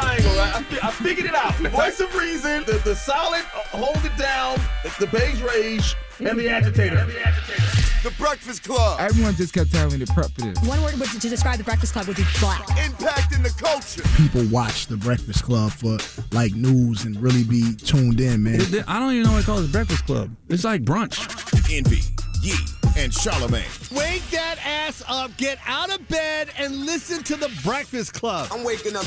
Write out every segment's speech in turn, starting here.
triangle. Right? I, fi- I figured it out. Voice of reason, the, the solid, uh, hold it down, the, the beige rage, and the agitator. And the agitator. The Breakfast Club. Everyone just kept telling me to prep for this. One word would- to describe the Breakfast Club would be black. Impacting the culture. people watch the Breakfast Club for like news and really be tuned in, man. I don't even know what it calls Breakfast Club. It's like brunch. Envy, Yee, and Charlamagne. Wake that ass up, get out of bed, and listen to the Breakfast Club. I'm waking up.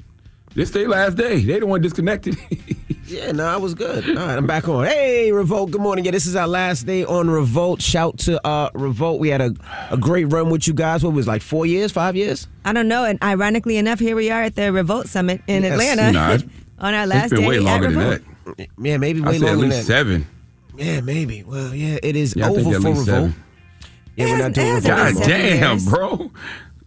This their last day. They the one disconnected. Yeah, no, I was good. All right, I'm back on. Hey, Revolt. Good morning. Yeah, this is our last day on Revolt. Shout to uh Revolt. We had a, a great run with you guys. What was it, like four years, five years? I don't know. And ironically enough, here we are at the Revolt Summit in Yes. Atlanta Nah, on our last it's been day way at longer than Revolt. that. Yeah, maybe I way said at least than seven. Yeah, maybe. Well, yeah, it is Yeah, I think over at for least Revolt. seven. Yeah, It we're not hasn't- doing it hasn't Revolt. God damn, bro.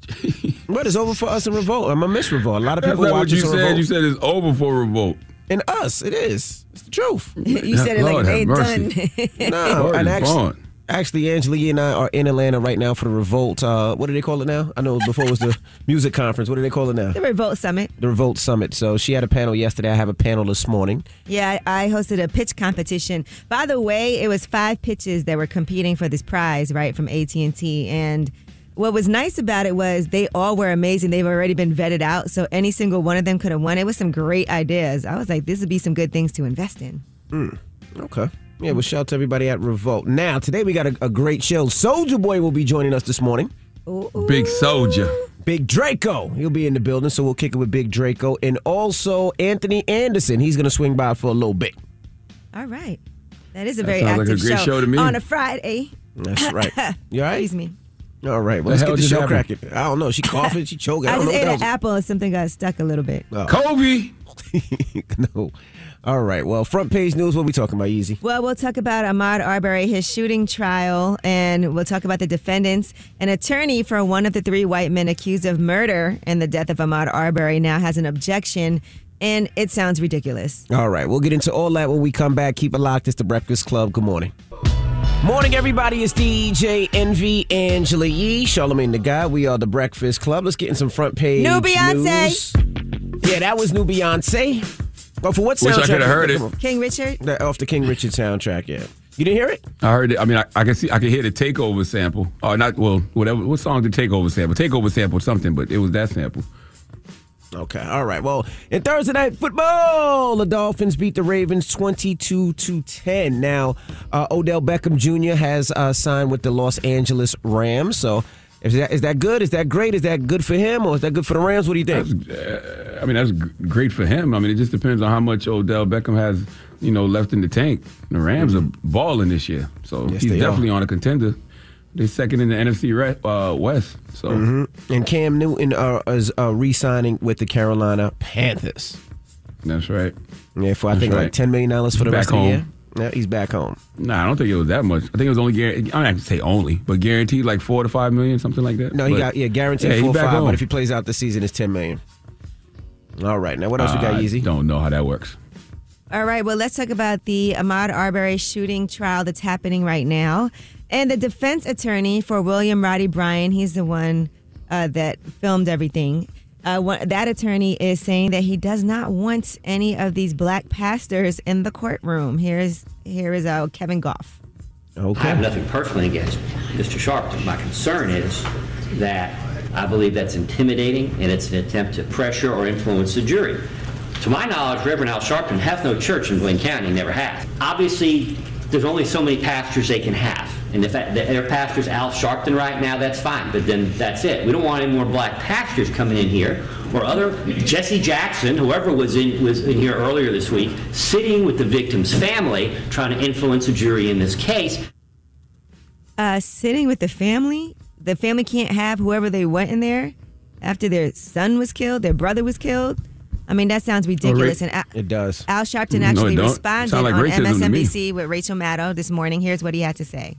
But it's over for us in Revolt. I'm gonna miss Revolt. A lot of That's people not watch what you said. Revolt. You said it's over for revolt. and us, it is. It's the truth. you said it Lord like have they mercy. done. No, Lord and actually, born. actually, Angela Yee and I are in Atlanta right now for the Revolt. Uh, what do they call it now? I know before it was the music conference. What do they call it now? the Revolt Summit. The Revolt Summit. So she had a panel yesterday. I have a panel this morning. Yeah, I I hosted a pitch competition. By the way, it was five pitches that were competing for this prize, right, from AT&T. And what was nice about it was they all were amazing. They've already been vetted out, so any single one of them could have won. It was some great ideas. I was like, this would be some good things to invest in. Hmm. Okay. Yeah, well, shout out to everybody at Revolt. Now, today we got a, a great show. Soulja Boy will be joining us this morning. Big Soulja. Big Draco. He'll be in the building, so we'll kick it with Big Draco. And also Anthony Anderson. He's going to swing by for a little bit. All right. That is a That very sounds like a active great show to me. On a Friday. That's right. You all right? Excuse me. All right. Well, The let's get the show happened? cracking. I don't know. She coughing. She choking. I I don't just know ate an that apple and something got stuck a little bit. Oh. Kobe. no. All right. Well, front page news. What we talking about, Easy? Well, we'll talk about Ahmaud Arbery, his shooting trial, and we'll talk about the defendants. An attorney for one of the three white men accused of murder in the death of Ahmaud Arbery now has an objection, and it sounds ridiculous. All right, we'll get into all that when we come back. Keep it locked. It's the Breakfast Club. Good morning. Morning, everybody. It's DJ Envy Angela Yee, Charlamagne the God. We are the Breakfast Club. Let's get in some front page New Beyonce. news. Yeah, that was new Beyonce. But for what Wish I soundtrack? coulda heard it. King Richard? That- Off the King Richard soundtrack, yeah. You didn't hear it? I heard it. I mean, I, I can see, I can hear the takeover sample. Or not, well, whatever. What song did takeover sample? Takeover sample something, but it was that sample. Okay, all right. Well, in Thursday night football, the Dolphins beat the Ravens 22 to 10. Now, uh, Odell Beckham Jr. has uh, signed with the Los Angeles Rams. So, is that is that good? Is that great? Is that good for him, or is that good for the Rams? What do you think? Uh, I mean, that's g- great for him. I mean, it just depends on how much Odell Beckham has, you know, left in the tank. The Rams are balling this year, so Yes, he's definitely are. on a contender. They're second in the NFC re- uh, West. So And Cam Newton uh, is uh, re-signing with the Carolina Panthers. that's right. Yeah, for I That's think right. like ten million dollars for the Back rest home. of the year. Yeah, he's back home. Nah, I don't think it was that much. I think it was only guaranteed. I don't have to say only, but guaranteed like four to five million, something like that. No, he But- got yeah guaranteed Yeah, four or five. home. But if he plays out the season, it's ten million. All right, now what else we got, I Easy? don't know how that works. All right, well, let's talk about the Ahmaud Arbery shooting trial that's happening right now. And the defense attorney for William Roddie Bryan, he's the one uh, that filmed everything. Uh, one, that attorney is saying that he does not want any of these black pastors in the courtroom. Here's here is uh, Kevin Gough. Okay. I have Okay. nothing personally against Mr. Sharpton. My concern is that I believe that's intimidating and it's an attempt to pressure or influence the jury. To my knowledge, Reverend Al Sharpton has no church in Glynn County, never has. Obviously, there's only so many pastors they can have. And if that, their pastor's Al Sharpton right now, that's fine, but then that's it. We don't want any more black pastors coming in here or other, Jesse Jackson, whoever was in, was in here earlier this week, sitting with the victim's family, trying to influence a jury in this case. Uh, sitting with the family, the family can't have whoever they want in there. after their son was killed, their brother was killed. I mean, that sounds ridiculous. ra- and Al, It does. Al Sharpton Mm, no, actually responded like on racism to me. MSNBC with Rachel Maddow this morning. Here's what he had to say.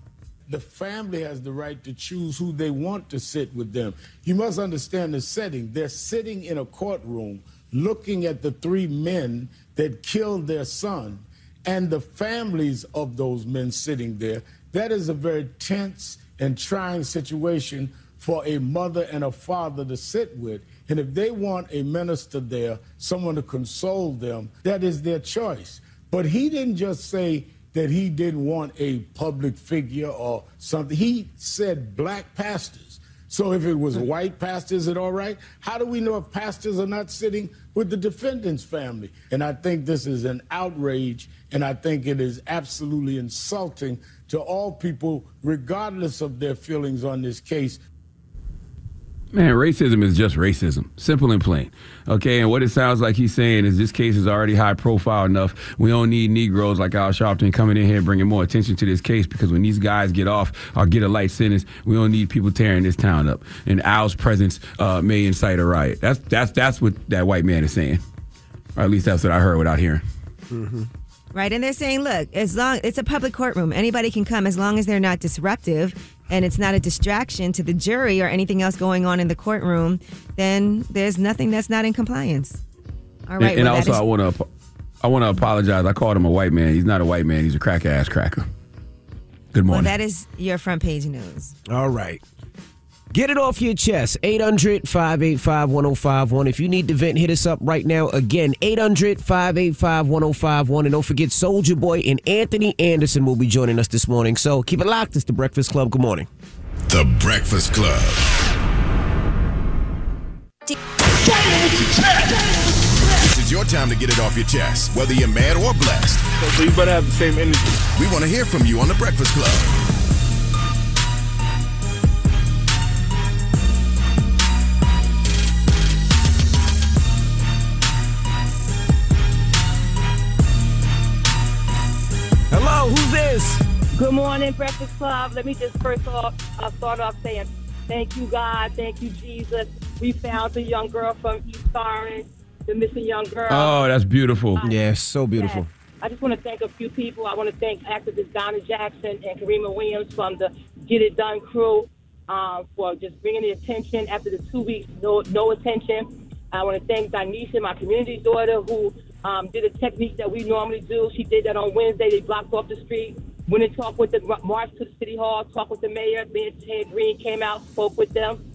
The family has the right to choose who they want to sit with them. You must understand the setting. They're sitting in a courtroom looking at the three men that killed their son and the families of those men sitting there. That is a very tense and trying situation for a mother and a father to sit with. And if they want a minister there, someone to console them, that is their choice. But he didn't just say that he didn't want a public figure or something. He said black pastors. So if it was white pastors, is it all right? How do we know if pastors are not sitting with the defendant's family? And I think this is an outrage, and I think it is absolutely insulting to all people, regardless of their feelings on this case. Man, racism is just racism, simple and plain. Okay, and what it sounds like he's saying is this case is already high profile enough. We don't need Negroes like Al Sharpton coming in here bringing more attention to this case because when these guys get off or get a light sentence, we don't need people tearing this town up. And Al's presence uh, may incite a riot. That's that's that's what that white man is saying, or at least that's what I heard without hearing. Right, and they're saying, look, as long it's a public courtroom, anybody can come as long as they're not disruptive and it's not a distraction to the jury or anything else going on in the courtroom. Then there's nothing that's not in compliance. All right, and and well, also, is- I want to I want to apologize. I called him a white man. He's not a white man. He's a crack ass cracker. Good morning. well, morning. that is your front page news. All right. Get it off your chest. 800 585 1051. If you need to vent, hit us up right now. Again, 800 585 1051. And don't forget, Soulja Boy and Anthony Anderson will be joining us this morning. So keep it locked. It's the Breakfast Club. Good morning. The Breakfast Club. This is your time to get it off your chest, whether you're mad or blessed. So you better have the same energy. We want to hear from you on The Breakfast Club. Hello. Good morning, Breakfast Club. Let me just first off uh, start off saying thank you, God. Thank you, Jesus. We found the young girl from East Orange, the missing young girl. oh, that's beautiful. Yeah, so beautiful. I just want to thank a few people. I want to thank activist Donna Jackson and Karima Williams from the Get It Done crew um, for just bringing the attention after the two weeks, no, no attention. I want to thank Danisha, my community daughter, who um, did a technique that we normally do. She did that on Wednesday. They blocked off the street, went and talked with the march to the city hall, talked with the mayor. And Ted Green came out, spoke with them.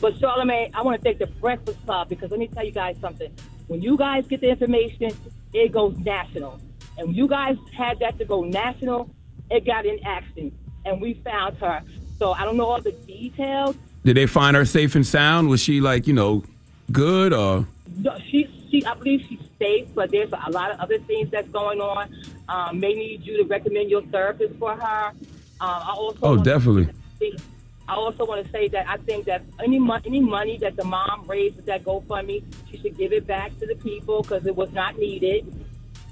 But Charlamagne, I want to thank the Breakfast Club because let me tell you guys something. When you guys get the information, it goes national. And when you guys had that to go national, it got in action. And we found her. So I don't know all the details. Did they find her safe and sound? Was she like, you know, good or? No, she, she, I believe she's safe, but there's a lot of other things that's going on. Um, may need you to recommend your therapist for her. Um, I also Oh, to definitely. I also want to say that I think that any mo- any money that the mom raised with that GoFundMe, she should give it back to the people because it was not needed.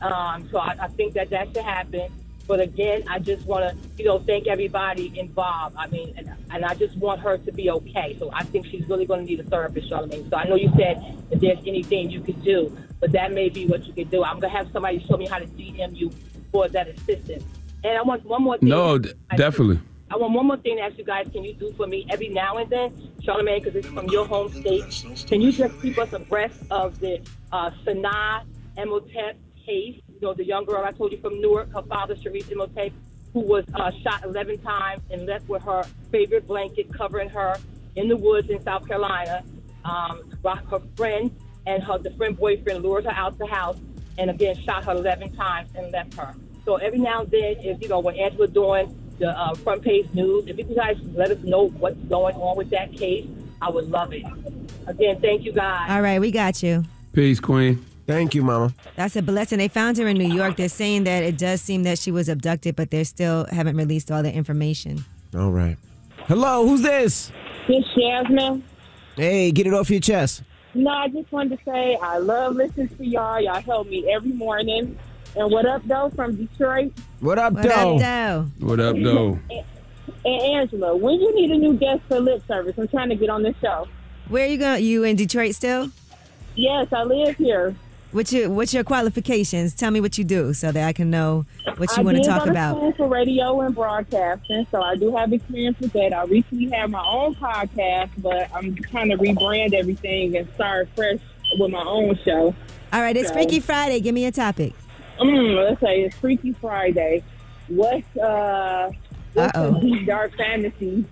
Um, so I, I think that that should happen. But again, I just want to, you know, thank everybody involved. I mean, and, and I just want her to be okay. So I think she's really going to need a therapist, Charlamagne. So I know you said if there's anything you could do, but that may be what you could do. I'm going to have somebody show me how to DM you for that assistance. And I want one more thing. No, d- definitely. I want one more thing to ask you guys. Can you do for me every now and then, Charlamagne, because it's from your home state? Can you just keep us abreast of the uh, Sanaa Emotep case? You know, the young girl I told you from Newark, her father, Sharice Emotep, who was uh, shot 11 times and left with her favorite blanket covering her in the woods in South Carolina. Um, while her friend and her the friend boyfriend lured her out the house and again shot her 11 times and left her. So every now and then, if you know, when Angela doing the uh, front page news, if you guys let us know what's going on with that case, I would love it. Again, thank you guys. All right, we got you. Peace, Queen. Thank you, Mama. That's a blessing. They found her in New York. They're saying that it does seem that she was abducted, but they still haven't released all the information. All right. Hello, who's this? This Jasmine. Hey, get it off your chest. No, I just wanted to say I love listening to y'all. Y'all help me every morning. And what up, though, from Detroit? What up, What up, though? What up, though? And Angela, when you need a new guest for lip service, I'm trying to get on this show. Where are you going? You in Detroit still? Yes, I live here. What's your What's your qualifications? Tell me what you do so that I can know what you I want to did talk go about. school for radio and broadcasting, so I do have experience with that. I recently had my own podcast, but I'm trying to rebrand everything and start fresh with my own show. All right, it's So- Freaky Friday. Give me a topic. Mm, let's say it's Freaky Friday. What's uh? What's deep dark fantasy?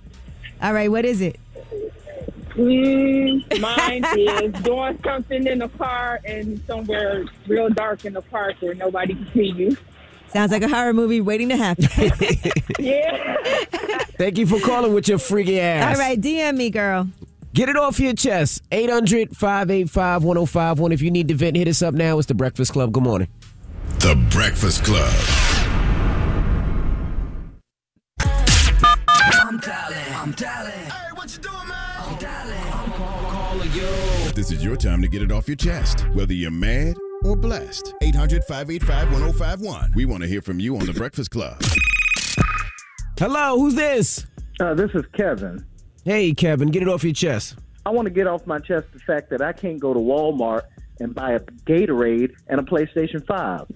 All right, what is it? Mm, mine is doing something in the car and somewhere real dark in the park where nobody can see you. Sounds like a horror movie waiting to happen. Yeah. Thank you for calling with your freaky ass. All right, DM me, girl. Get it off your chest. 800 585 1051. If you need to vent, hit us up now. It's The Breakfast Club. Good morning. The Breakfast Club. This is your time to get it off your chest, whether you're mad or blessed. 800 585 1051. We want to hear from you on The Breakfast Club. Hello, who's this? Uh, this is Kevin. Hey, Kevin, get it off your chest. I want to get off my chest the fact that I can't go to Walmart and buy a Gatorade and a PlayStation 5.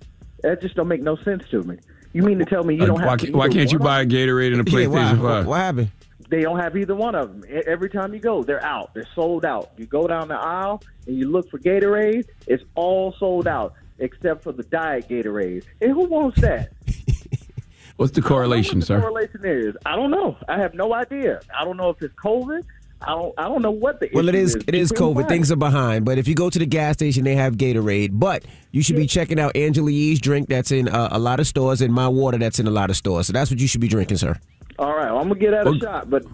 That just don't make no sense to me. You mean to tell me you Uh, don't have why, to can't, why can't you buy a Gatorade and a Yeah, why? PlayStation 5? What happened? They don't have either one of them. E- Every time you go, they're out. They're sold out. You go down the aisle and you look for Gatorade, it's all sold out except for the diet Gatorade. And who wants that? What's the correlation, what the sir? correlation is. I don't know. I have no idea. I don't know if it's COVID. I don't. I don't know what the Well, it issue is. It is COVID. what? Things are behind. But if you go to the gas station, they have Gatorade. But you should be checking out Angela Yee's drink that's in uh, a lot of stores and my water that's in a lot of stores. So that's what you should be drinking, sir. All right, well, I'm gonna get that a shot. But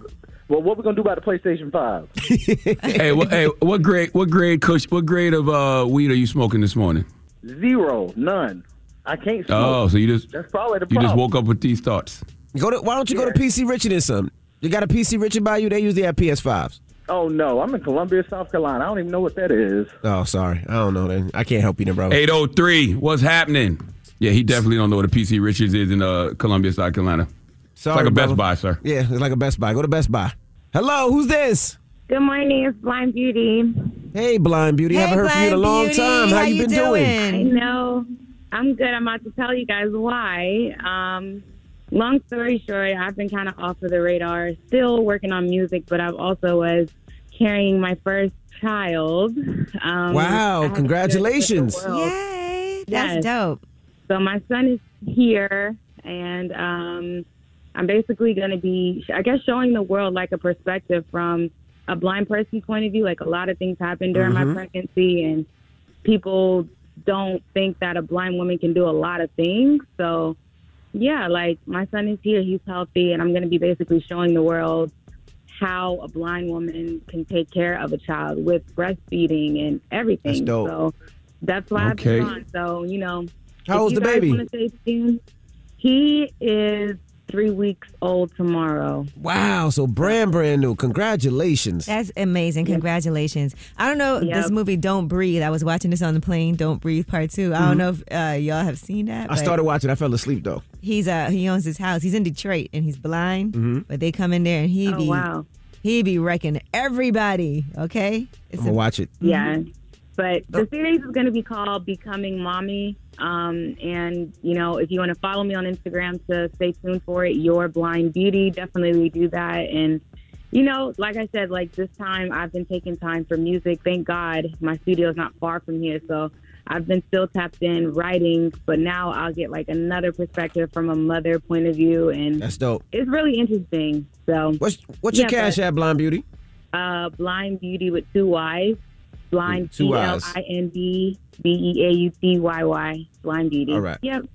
well, what we gonna do about the PlayStation Five? hey, what, hey, what grade? What grade? Kush, what grade of uh, weed are you smoking this morning? Zero, none. I can't smoke. Oh, so you just That's probably the you problem. just woke up with these thoughts. Go to. Why don't you go to PC Richard and some? You got a PC Richard by you? They usually have PS5s. Oh no, I'm in Columbia, South Carolina. I don't even know what that is. Oh, sorry. I don't know. Then I can't help you, then, bro. 803, what's happening? Yeah, he definitely don't know what a PC Richards is in uh, Columbia, South Carolina. Sorry, it's like a Best. Buy, sir. Yeah, it's like a Best Buy. Go to Best Buy. Hello, who's this? Good morning, it's Blind Beauty. Hey, Blind Beauty. Haven't heard from you in a long time. How, you been doing? I know. I'm good. I'm about to tell you guys why. Um, long story short, I've been kind of off of the radar, still working on music, but I've also was carrying my first child. Um, Wow, I had to congratulations. share it with the world. Yay, that's Yes. dope. So my son is here, and um, I'm basically going to be, I guess, showing the world like a perspective from a blind person's point of view. Like a lot of things happened during Mhm. my pregnancy, and people don't think that a blind woman can do a lot of things. So, yeah, like my son is here, he's healthy, and I'm going to be basically showing the world how a blind woman can take care of a child with breastfeeding and everything. That's dope. So that's why Okay. I've been on. So, you know, How old's the baby? wanna stay tuned, he is three weeks old tomorrow. Wow, so brand brand new. Congratulations. That's amazing. Congratulations. I don't know Yep. this movie Don't Breathe. I was watching this on the plane, Don't Breathe Part 2. I don't know if uh, y'all have seen that. I started watching. I fell asleep though. He's uh he owns his house. He's in Detroit and he's blind. Mhm. But they come in there and he Oh, be wow. he be wrecking everybody, okay? It's I'm gonna watch it. Yeah. But the series is going to be called Becoming Mommy. Um, and, you know, if you want to follow me on Instagram to stay tuned for it, Your Blind Beauty, definitely do that. And, you know, like I said, like this time I've been taking time for music. Thank God my studio is not far from here. So I've been still tapped in writing, but now I'll get like another perspective from a mother point of view. And That's dope. it's really interesting. So What's what's your Yeah, cash but- app, Blind Beauty? uh, Blind Beauty with two Y's. Blind Two L Ys. I N D B E A U T Y Y. Blind Beauty. All right. Yep.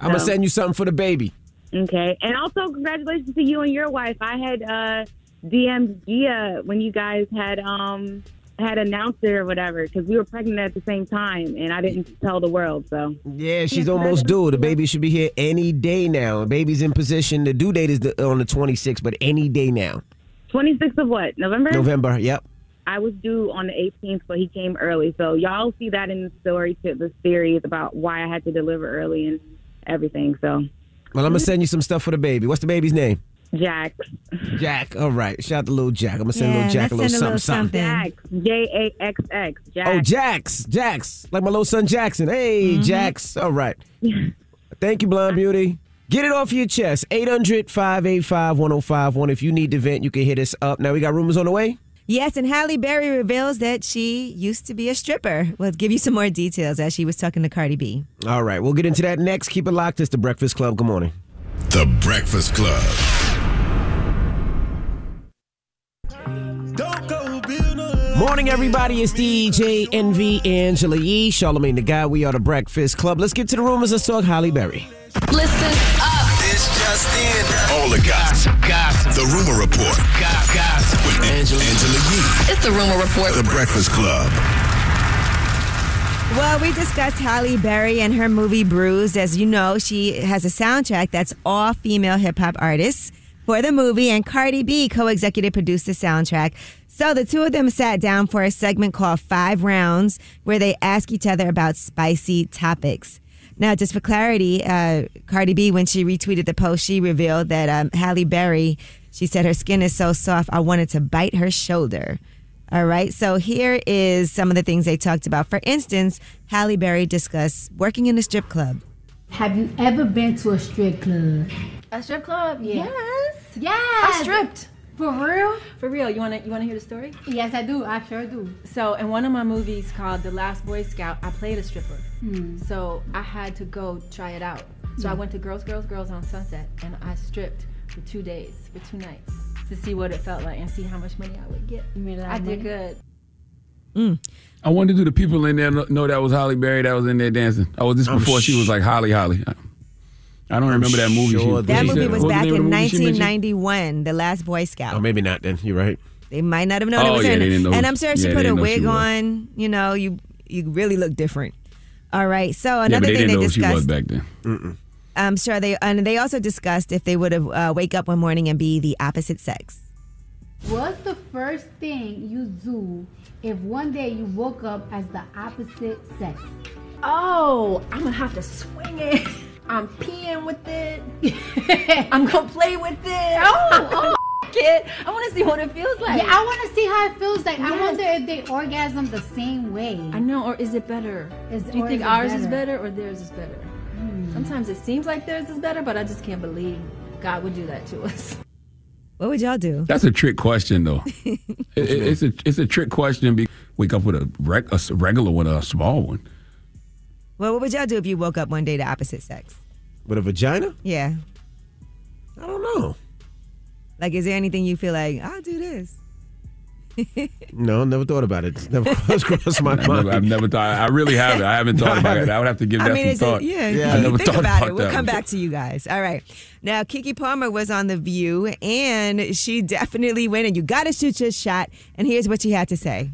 I'm gonna send you something for the baby. Okay. And also, congratulations to you and your wife. I had uh, DM'd Gia when you guys had um had announced it or whatever because we were pregnant at the same time and I didn't tell the world. So Yeah, she's almost due. The baby should be here any day now. Baby's in position. The due date is the, on the 26th, but any day now. 26th of what? November. November. Yep. I was due on the 18th, but he came early. So y'all see that in the story to the series about why I had to deliver early and everything. So Well, I'm gonna send you some stuff for the baby. What's the baby's name? Jack. Jack. All right. Shout out to little Jack. I'm gonna send Yeah, little Jack a little send something, a something. Jax. J A X X. Jax. Oh, Jax. Jax. Like my little son Jackson. Hey, mm-hmm. Jax. All right. Thank you, Blind Beauty. Get it off your chest. 800 585 1051. If you need to vent, you can hit us up. Now, we got rumors on the way. Yes, and Halle Berry reveals that she used to be a stripper. We'll give you some more details as she was talking to Cardi B. All right. We'll get into that next. Keep it locked. It's the Breakfast Club. Good morning. The Breakfast Club. Morning, everybody. It's DJ Envy Angela Yee, Charlamagne the God. We are the Breakfast Club. Let's get to the rumors. Let's talk Halle Berry. Listen up. This just in. All the gossip. Gossip. The Rumor Report. Gossip. With Angela, Angela Yee. It's the rumor report. The Breakfast Club. Well, we discussed Halle Berry and her movie Bruised. As you know, she has a soundtrack that's all female hip hop artists for the movie, and Cardi B co executive produced the soundtrack. So the two of them sat down for a segment called Five Rounds, where they ask each other about spicy topics. Now, just for clarity, uh, Cardi B, when she retweeted the post, she revealed that um, Halle Berry, she said her skin is so soft, I wanted to bite her shoulder. All right, so here is some of the things they talked about. For instance, Halle Berry discussed working in a strip club. Have you ever been to a strip club? A strip club? Yeah. Yes. Yes. I stripped. For real? For real. You wanna you wanna hear the story? Yes, I do. I sure do. So in one of my movies called The Last Boy Scout, I played a stripper. Hmm. So I had to go try it out. So I Hmm. went to Girls, Girls, Girls on Sunset and I stripped for two days, for two nights, to see what it felt like and see how much money I would get. You made a lot I of did money? good. I wonder, do the people in there know know that was Halle Berry that was in there dancing? Oh, was this I'm before she was like Holly Holly? I- I don't remember that movie. sure That movie said. was back in the movie she mentioned? 1991, The Last Boy Scout. Oh, maybe not then. You're right. They might not have known it Oh, was yeah, her. they didn't know and I'm sure she yeah, put a didn't know she wig on. You know, you you really look different. All right. So Yeah, another but they thing didn't know they who she was discussed. back then. I'm sure they and they also discussed if they would have uh, wake up one morning and be the opposite sex. What's the first thing you do if one day you woke up as the opposite sex? Oh, I'm gonna have to swing it. I'm peeing with it. I'm gonna play with it. Oh, oh kid. I want to see what it feels like. Yeah, I want to see how it feels like. I wonder if they orgasm the same way. I know, or is it better? Is- Do you think is it ours is better? better or theirs is better? Hmm. Sometimes it seems like theirs is better, but I just can't believe God would do that to us. What would y'all do? That's a trick question, though. It- it- it's a it's a trick question. Be, wake up with a, reg, a s- regular one, or a small one. Well, what would y'all do if you woke up one day the opposite sex? With a vagina? Yeah. I don't know. Like, is there anything you feel like I'll do this? No, never thought about it. It's never crossed my I've mind. never, I've never thought. I really haven't. I haven't thought about it. I would have to give I that mean, some it's thought. A, yeah, I never think thought about, about it. We'll come back to you guys. All right. Now, Keke Palmer was on The View, and she definitely went, and you got to shoot your shot. And here's what she had to say.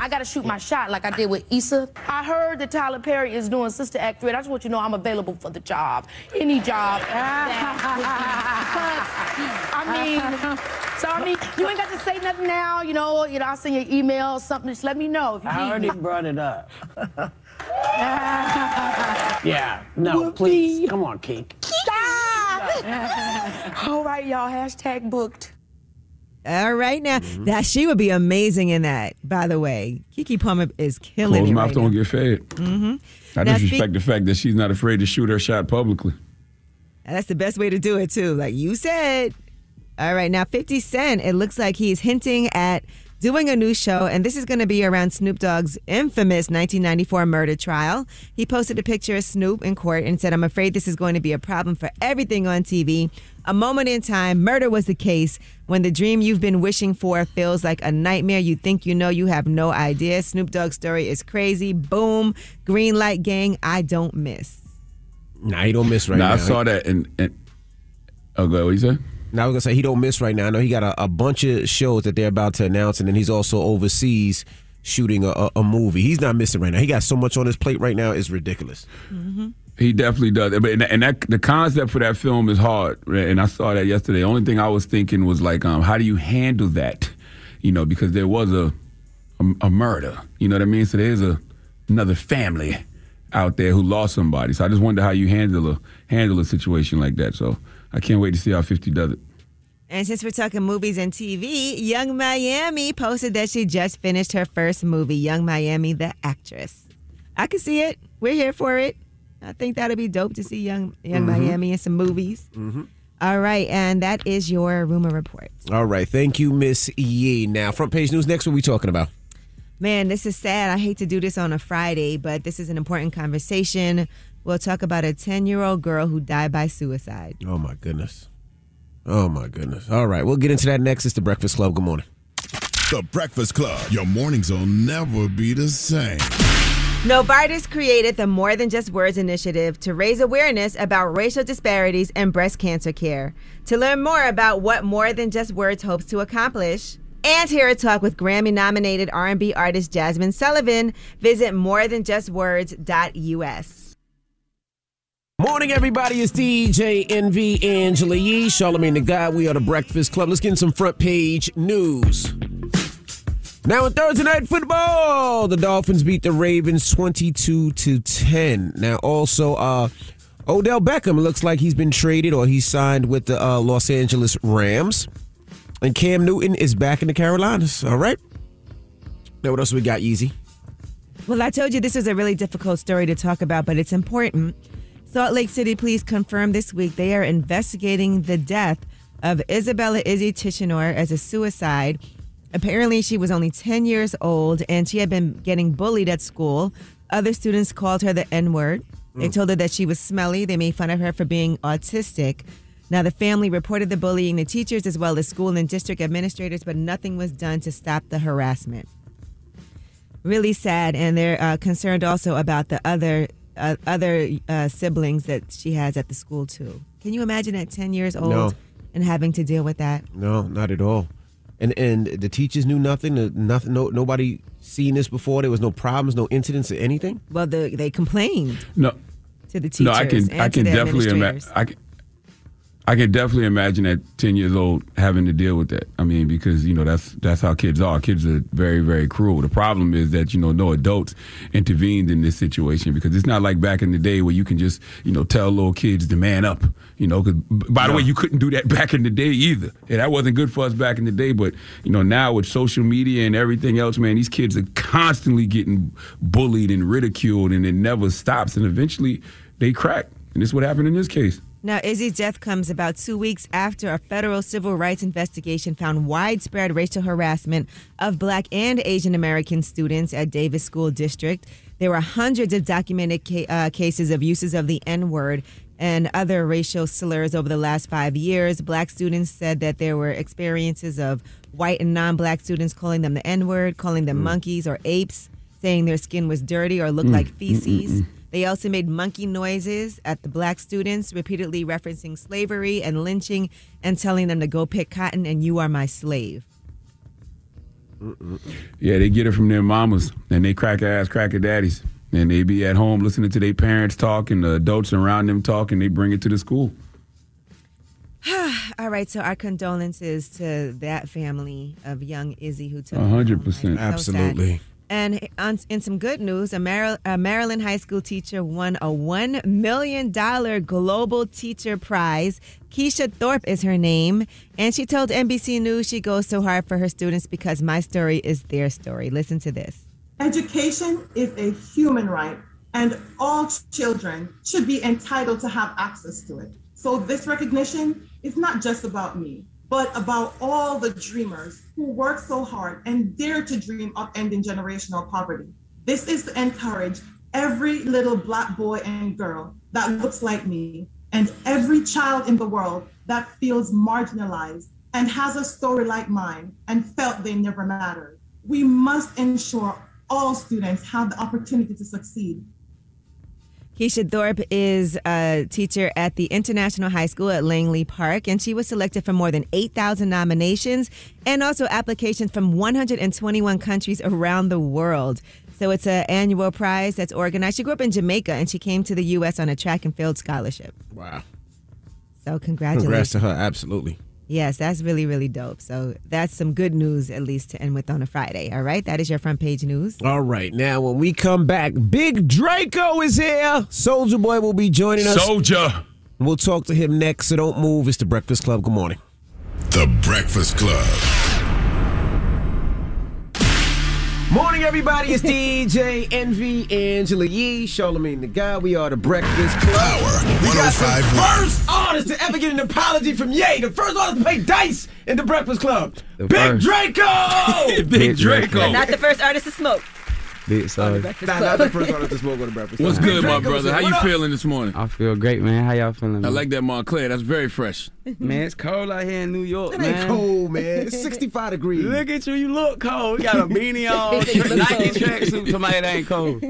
I gotta shoot my shot like I did with Issa. I heard that Tyler Perry is doing Sister Act 3. I just want you to know I'm available for the job. Any job. I mean, so I mean, you ain't got to say nothing now, you know, you know, I'll send you an email or something. Just let me know if you I need already me. brought it up. yeah, no, please. Come on, Keek. All right, y'all, hashtag booked. All right, now Mm-hmm. that she would be amazing in that. By the way, Keke Palmer is killing Closed it mouth right don't now. get fed. Mm-hmm. I Now, disrespect speak- the fact that she's not afraid to shoot her shot publicly. That's the best way to do it too. Like you said. All right, now 50 Cent, it looks like he's hinting at doing a new show, and this is going to be around Snoop Dogg's infamous 1994 murder trial. He posted a picture of Snoop in court and said, I'm afraid this is going to be a problem for everything on TV. A moment in time, murder was the case. When the dream you've been wishing for feels like a nightmare, you think you know, you have no idea. Snoop Dogg's story is crazy. Boom. Green light gang, I don't miss. Nah, he don't miss right Nah, now. I saw that and, and oh, go ahead. What you say? Now I was gonna say he don't miss right now. I know he got a, a bunch of shows that they're about to announce, and then he's also overseas shooting a, a, movie. He's not missing right now. He got so much on his plate right now. It's ridiculous. He definitely does. But and, that the concept for that film is hard. And I saw that yesterday. The only thing I was thinking was like, um, how do you handle that? You know, because there was a a, a murder. You know what I mean? So there's a another family out there who lost somebody. So I just wonder how you handle a handle a situation like that. So I can't wait to see how 50 does it. And since we're talking movies and TV, Yung Miami posted that she just finished her first movie, Yung Miami, the actress. I can see it. We're here for it. I think that'll be dope to see Young Young Mhm. Miami in some movies. Mm-hmm. All right, and that is your rumor report. All right. Thank you, Miss Yee. Now, front page news next. What we talking about? Man, this is sad. I hate to do this on a Friday, but this is an important conversation. We'll talk about a 10 year old girl who died by suicide. Oh, my goodness. Oh, my goodness. All right. We'll get into that next. It's the Breakfast Club. Good morning. The Breakfast Club. Your mornings will never be the same. Novartis created the More Than Just Words initiative to raise awareness about racial disparities in breast cancer care. To learn more about what More Than Just Words hopes to accomplish and hear a talk with Grammy-nominated R&B artist Jazmine Sullivan, visit morethanjustwords.us. Morning, everybody. It's DJ Envy Angela Yee, Charlamagne the God. We are the Breakfast Club. Let's get in some front page news. Now in Thursday night football, the Dolphins beat the Ravens 22 to 10. Now also, uh, Odell Beckham looks like he's been traded or he's signed with the uh, Los Angeles Rams. And Cam Newton is back in the Carolinas. All right. Now what else we got, Easy? Well, I told you this is a really difficult story to talk about, but it's important. Salt Lake City Police confirmed this week they are investigating the death of Isabella Izzy Tichenor as a suicide. Apparently, she was only 10 years old and she had been getting bullied at school. Other students called her the N word. They Mm. told her that she was smelly. They made fun of her for being autistic. Now, the family reported the bullying to teachers as well as school and district administrators, but nothing was done to stop the harassment really sad and they're uh, concerned also about the other uh, other uh, siblings that she has at the school too can you imagine at 10 years old No. and having to deal with that No, not at all. And and the teachers knew nothing. uh, Nothing. No, nobody seen this before. There was no problems, no incidents, or anything. well the, they complained No, to the teachers no, I can, I can definitely administrators. imagine. I can, definitely imagine at ten years old having to deal with that. I mean, because you know that's that's how kids are. Kids are very, very cruel. The problem is that you know no adults intervened in this situation because it's not like back in the day where you can just you know tell little kids to man up. You know, because by the way, you couldn't do that back in the day either. And that wasn't good for us back in the day. But you know now with social media and everything else, man, these kids are constantly getting bullied and ridiculed, and it never stops. And eventually they crack. And this is what happened in this case. Now, Izzy's death comes about two weeks after a federal civil rights investigation found widespread racial harassment of black and Asian American students at Davis School District. There were hundreds of documented ca- uh, cases of uses of the N word and other racial slurs over the last five years. Black students said that there were experiences of white and non black students calling them the N word, calling them monkeys or apes, saying their skin was dirty or looked Mm, like mm, mm, feces. mm. They also made monkey noises at the black students, repeatedly referencing slavery and lynching and telling them to go pick cotton and you are my slave. Yeah, they get it from their mamas and they crack ass cracker daddies. And they be at home listening to their parents talk and the adults around them talk and they bring it to the school. All right, so our condolences to that family of young Izzy who took hundred percent. So sad. And on, in some good news, a, Mar- a Maryland high school teacher won a $1 million Global Teacher Prize. Keisha Thorpe is her name. And she told NBC News she goes so hard for her students because my story is their story. Listen to this. Education is a human right, and all children should be entitled to have access to it. So, this recognition is not just about me, but about all the dreamers who work so hard and dare to dream of ending generational poverty. This is to encourage every little Black boy and girl that looks like me, and every child in the world that feels marginalized and has a story like mine and felt they never mattered. We must ensure all students have the opportunity to succeed. Keisha Thorpe is a teacher at the International High School at Langley Park, and she was selected for more than 8,000 nominations and also applications from 121 countries around the world. So it's an annual prize that's organized. She grew up in Jamaica and she came to the U.S. on a track and field scholarship. Wow. So congratulations. Congrats to her. Absolutely. Yes, that's really, really dope. So that's some good news, at least to end with on a Friday. All right, that is your front page news. All right. Now, when we come back, Big Draco is here. Soulja Boy will be joining us. Soulja. We'll talk to him next, so don't move. It's the Breakfast Club. Good morning. The Breakfast Club. Morning, everybody. It's DJ Envy, Angela Yee, Charlamagne the God. We are the Breakfast Club. Power we got the first artist to ever get an apology from Ye. The first artist to play dice in the Breakfast Club. The Big first. Draco. Big Draco. Not the first artist to smoke. Big sorry. Breakfast Nah, Club. not the first artist to smoke on the Breakfast What's good, my brother? How you feeling this morning? I feel great, man. How y'all feeling? I like that Moncler. That's very fresh. Man, it's cold out here in New York, It man. ain't cold, man. It's 65 degrees. Look at you. You look cold. You got a beanie on, you look Nike cold. tracksuit. Somebody that ain't cold.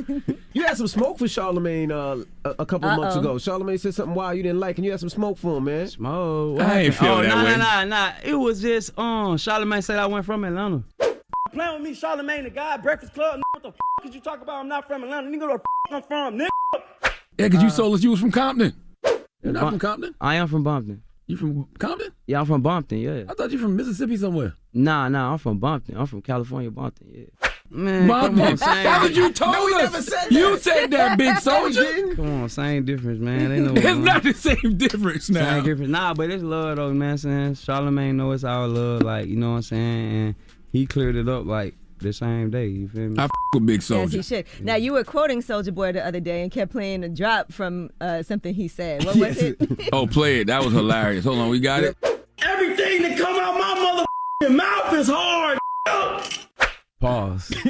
You had some smoke for Charlamagne uh, a, a couple of months Uh-oh. ago. Charlamagne said something wild you didn't like, and you had some smoke for him, man. Smoke. I ain't feel oh, that nah, way. Nah, nah, nah. It was just um. Charlamagne said I went from Atlanta. Playing with me, Charlamagne the guy, Breakfast Club. Nigga, what the f could you talk about? I'm not from Atlanta. Nigga, where the f I'm from, nigga. Yeah, because you uh, told us you was from Compton. You're not Bum- from Compton? I am from Bumpton. You from Compton? Yeah, I'm from Bumpton. Yeah. I thought you from Mississippi somewhere. Nah, nah. I'm from Bumpton. I'm from California, Bumpton. Yeah. Man, Bumpton. come on, same That's what you told No, us. never said You said that, big soldier. Come on, same difference, man. They know It's not the same difference now. Same difference. Nah, but it's love though, man. Saying Charlamagne know it's our love, like you know what I'm saying, and he cleared it up like the same day. You feel me? I f- with Big As Soulja. he should. Now you were quoting Soulja Boy the other day and kept playing a drop from uh, something he said. What was it? Oh, play it. That was hilarious. Hold on, we got it. Everything that come out my mother mouth is hard. Pause.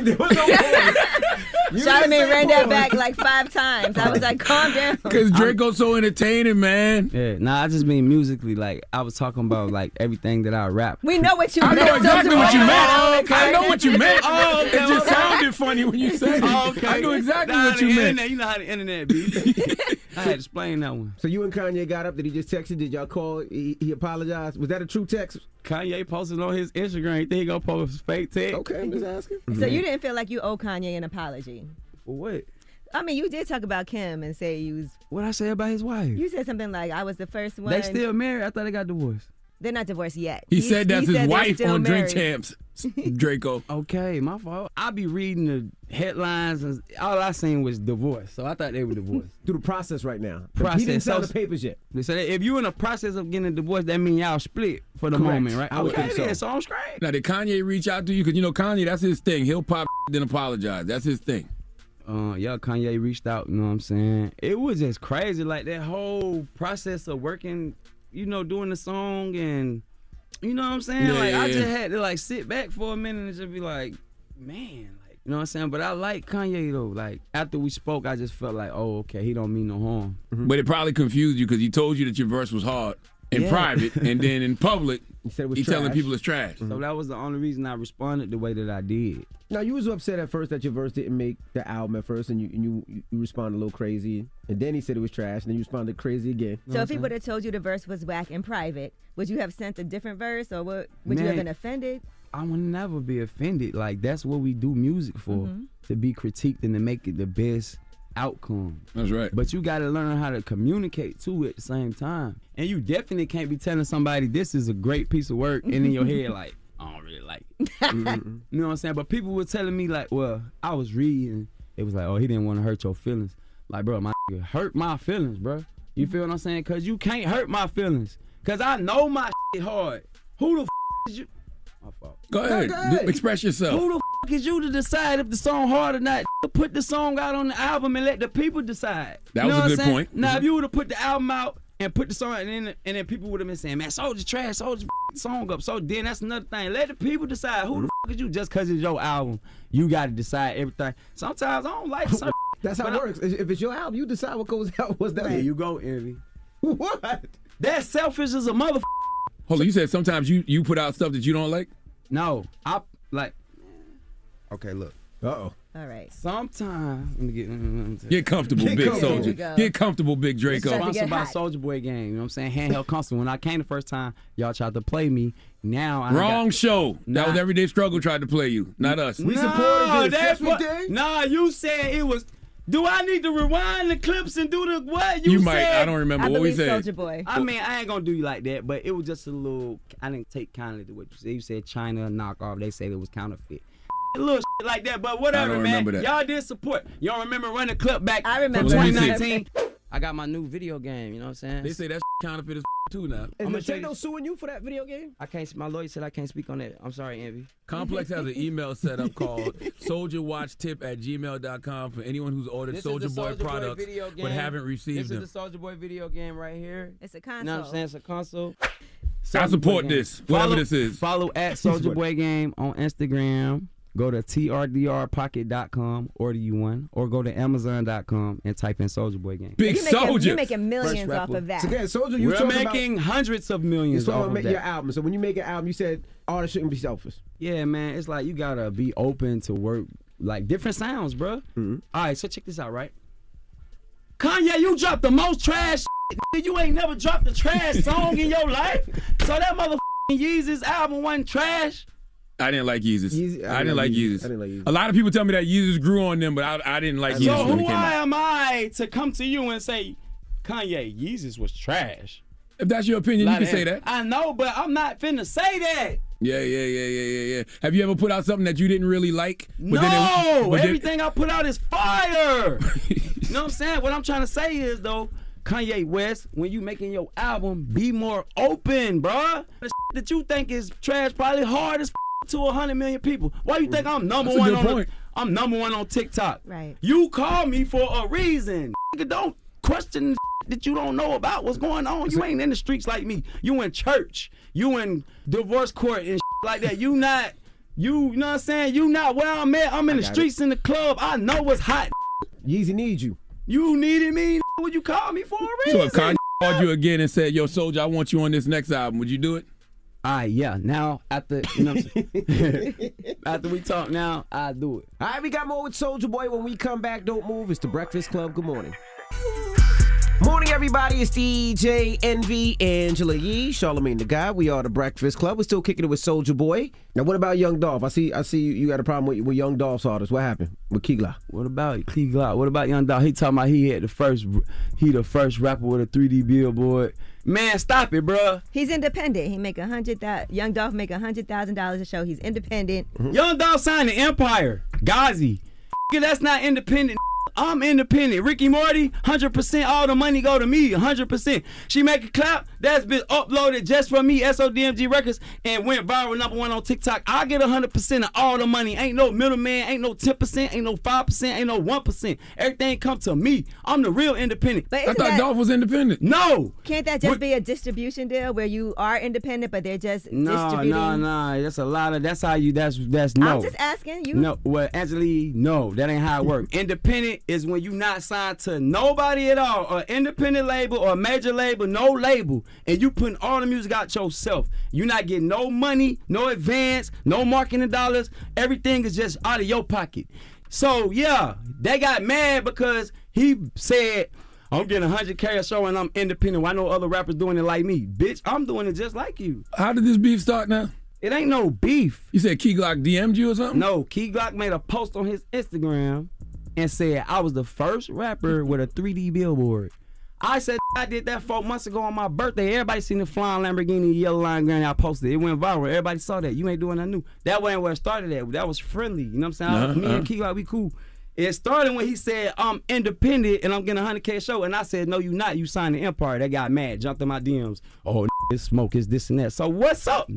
Charlamagne ran that back like five times. I was like, calm down. Because Draco's so entertaining, man. Yeah, nah, I just mean musically. Like I was talking about like everything that I rap. We know what you I meant. know exactly what you Soulja meant. Oh, I know what you meant. Oh, okay, It just sounded funny when you said it. Oh, okay. I knew exactly Nah, what you meant. Internet, you know how the internet be. I had to explain that one. So you and Kanye got up. Did he just text you? Did y'all call? He, he apologized. Was that a true text? Kanye posted on his Instagram. You think he gonna post fake text? Okay, I'm just asking. Mm-hmm. So you didn't feel like you owe Kanye an apology? What? I mean, you did talk about Kim and say you was. What I say about his wife? You said something like, "I was the first one." They still married. I thought they got divorced. They're not divorced yet. He He's- said that's he his said they're wife still on Drink married. Champs, Draco. Okay, my fault. I be reading the headlines and all I seen was divorce. So I thought they were divorced. Through the process right now. Process. He didn't sign So- the papers yet. They said if you're in the process of getting a divorce, that mean y'all split for the Correct. moment, right? I would okay, think so. then, so I'm straight. Now, did Kanye reach out to you? Because you know Kanye, that's his thing. He'll pop then apologize. That's his thing. Uh, yeah, Kanye reached out. You know what I'm saying? It was just crazy, like that whole process of working, you know, doing the song and, you know what I'm saying? Yeah, like I yeah, just had to like sit back for a minute and just be like, man, like you know what I'm saying? But I like Kanye though. Like after we spoke, I just felt like, oh, okay, he don't mean no harm. But it probably confused you because he told you that your verse was hard in Yeah. private, and then in public, He said it was he telling people it's trash. So that was the only reason I responded the way that I did. Now you was upset at first that your verse didn't make the album at first, and you and you, you responded a little crazy, and then he said it was trash, and then you responded crazy again. So if he would have told you the verse was whack in private, would you have sent a different verse, or would, would you have been offended? I would never be offended. Like that's what we do music for, Mhm. to be critiqued and to make it the best outcome. That's right. But you got to learn how to communicate too at the same time. And you definitely can't be telling somebody this is a great piece of work, and in your head like I don't really like it. You know what I'm saying? But people were telling me like, well, I was reading. It was like, oh, he didn't want to hurt your feelings. Like, bro, my hurt my feelings, bro. You feel what I'm saying? Cause you can't hurt my feelings. Cause I know my shit hard. Who the f- is you? My fault. Go ahead, Do- express yourself. Who the f- is you to decide if the song hard or not? Put the song out on the album and let the people decide. That You was a good saying? point. Now, if you would have put the album out and put the song, and then and then people would have been saying, "Man, Soulja trash, Soulja song up." So then that's another thing. Let the people decide. Who the f- is you? Just because it's your album, you got to decide everything. Sometimes I don't like some. That's how but it I- works. If it's your album, you decide what goes out. What's that? There you go, Envy. What? That's selfish as a mother. Hold on, you said sometimes you you put out stuff that you don't like. No, I like. Okay, look. Uh oh. All right. Sometime. let me get. let me tell. Get comfortable, Get big comfortable. Soulja. There we go. Get comfortable, big Draco. Sponsored by Soulja Boy Game. You know what I'm saying? Handheld console. When I came the first time, y'all tried to play me. Now I Wrong got, show. That Nah. was Everyday Struggle tried to play you, not us. no, That's what, Nah, you said it was. Do I need to rewind the clips and do the what you, You might. I don't remember I what we said. Soulja Boy. I mean, I ain't gonna do you like that, but it was just a little. I didn't take kindly to what you said. You said China knockoff. They said it was counterfeit. A little shit like that, but whatever, don't man. that. Y'all did support. Y'all remember running the clip back I from remember. 2019? I got my new video game. You know what I'm saying? They say that's counterfeit as too now. Is I'ma tell Nintendo suing you for that video game? I can't. My lawyer said I can't speak on that. I'm sorry, Envy. Complex has an email set up called soldierwatchtip at gmail.com for anyone who's ordered This Soulja the Boy Soulja Boy products video but haven't received them. This them. is the Soulja Boy video game right here. It's a You console. know what I'm saying? It's a console. I support this, whatever Follow- this is. Follow at Soulja Boy Game on Instagram. Go to trdrpocket.com, order you one, or go to amazon.com and type in Soulja Boy Game. Big You're making, you're making millions off of that. So again, Soulja, you We're making about, hundreds of you millions talking off about of make that. your album. So when you make an album, you said artists shouldn't be selfish. Yeah, man. It's like you gotta be open to work like different sounds, bro. Mm-hmm. All right, so check this out, right? Kanye, you dropped the most trash. Shit. You ain't never dropped a trash song in your life. So that motherfucking Yeezus album wasn't trash. I didn't like Yeezus. Yeezy- I, didn't like Yeezus. I didn't like Yeezus. A lot of people tell me that Yeezus grew on them, but I, I didn't like So Yeezus when it who am I to come to you and say Kanye Yeezus was trash? If that's your opinion, you can say that. I know, but I'm not finna say that. Yeah, yeah, yeah, yeah, yeah, yeah. Have you ever put out something that you didn't really like? no, it- but then- everything I put out is fire. you know what I'm saying? What I'm trying to say is though, Kanye West, when you making your album, be more open, bruh. The shit that you think is trash probably hard as f- to hundred million people. Why you think I'm number That's one on? point. The, I'm number one on TikTok. Right. You call me for a reason. Nigga, don't question that you don't know about what's going on. You ain't in the streets like me. You in church. You in divorce court and like that. You not. You, you know what I'm saying? You not where I'm at. I'm in the got it. streets in the club. I know what's hot. Yeezy needs you. You needed me. Would you call me for a reason? So if Kanye called you again and said, "Yo, Soulja, I want you on this next album," would you do it? All right, yeah. Now after you know, what I'm saying? after we talk, now I do it. All right, we got more with Soulja Boy. When we come back, don't move. It's the Breakfast Club. Good morning. Morning, everybody. It's DJ Envy, Angela Yee, Charlamagne the God. We are the Breakfast Club. We're still kicking it with Soulja Boy. Now, what about Young Dolph? I see. I see you, you got a problem with, with Young Dolph's artist. What happened with Key Glock? What about Key Glock? What about Young Dolph? He talking about he had the first, he the first rapper with a 3D billboard. Man, stop it, bruh. He's independent. He make a hundred thousand. Young Dolph make a hundred thousand dollars a show. He's independent. Young Dolph signed to Empire. Ghazi. That's not independent. I'm independent. Ricky Morty, 100% all the money go to me, 100%. She make a clap, that's been uploaded just for me, SODMG Records, and went viral number one on TikTok. I get 100% of all the money. Ain't no middleman, ain't no 10%, ain't no 5%, ain't no 1%. Everything come to me. I'm the real independent. But isn't that, was independent. No. can't that just What- be a distribution deal where you are independent, but they're just No, distributing? no, no. That's a lot of. That's how you. That's that's no. I'm just asking you. No, well, Angela, no, that ain't how it works. independent is when you not signed to nobody at all, or independent label or major label, no label, and you putting all the music out yourself. You not getting no money, no advance, no marketing dollars. Everything is just out of your pocket. So yeah, they got mad because he said. I'm getting 100k a show and I'm independent. Why no other rappers doing it like me? Bitch, I'm doing it just like you. How did this beef start now? It ain't no beef. You said Key Glock DM'd you or something? No, Key Glock made a post on his Instagram and said I was the first rapper with a 3D billboard. I said I did that four months ago on my birthday. Everybody seen the flying Lamborghini yellow line granny I posted. It went viral. Everybody saw that. You ain't doing nothing new. That wasn't where it started at. That was friendly. You know what I'm saying? Uh-huh, Me and Key Glock, we cool. It started when he said I'm independent and I'm getting a 100k show, and I said no, you not. You signed the Empire. They got mad, jumped in my DMs. Oh, it's smoke, it's this and that. So what's up?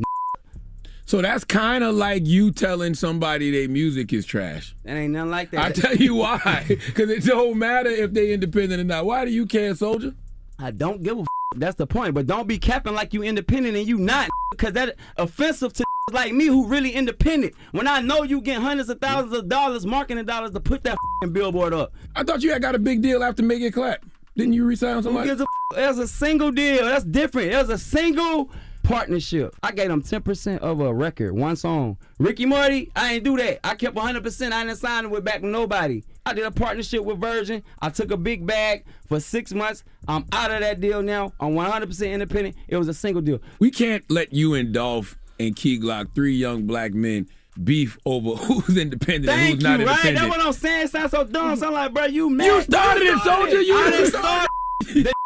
So that's kind of like you telling somebody their music is trash. That ain't nothing like that. I tell you why. Because it don't matter if they independent or not. Why do you care, Soulja? I don't give a. F- that's the point. But don't be capping like you independent and you not, because that offensive to like me who really independent. When I know you get hundreds of thousands of dollars, marketing dollars to put that f***ing billboard up. I thought you had got a big deal after Make It Clap. Didn't you resign Who somebody? gives a? F- There's a single deal. That's different. There's a single partnership. I gave them 10% of a record, one song. Ricky Morty, I ain't do that. I kept 100%. I didn't sign with back with nobody. I did a partnership with Virgin. I took a big bag for six months. I'm out of that deal now. I'm 100% independent. It was a single deal. We can't let you and Dolph and Key Glock, three young black men, beef over who's independent and Thank who's you, not right? That's what I'm saying. It sounds so dumb. Sound like, bro, you mad. You started it, Soulja. You I didn't star. start.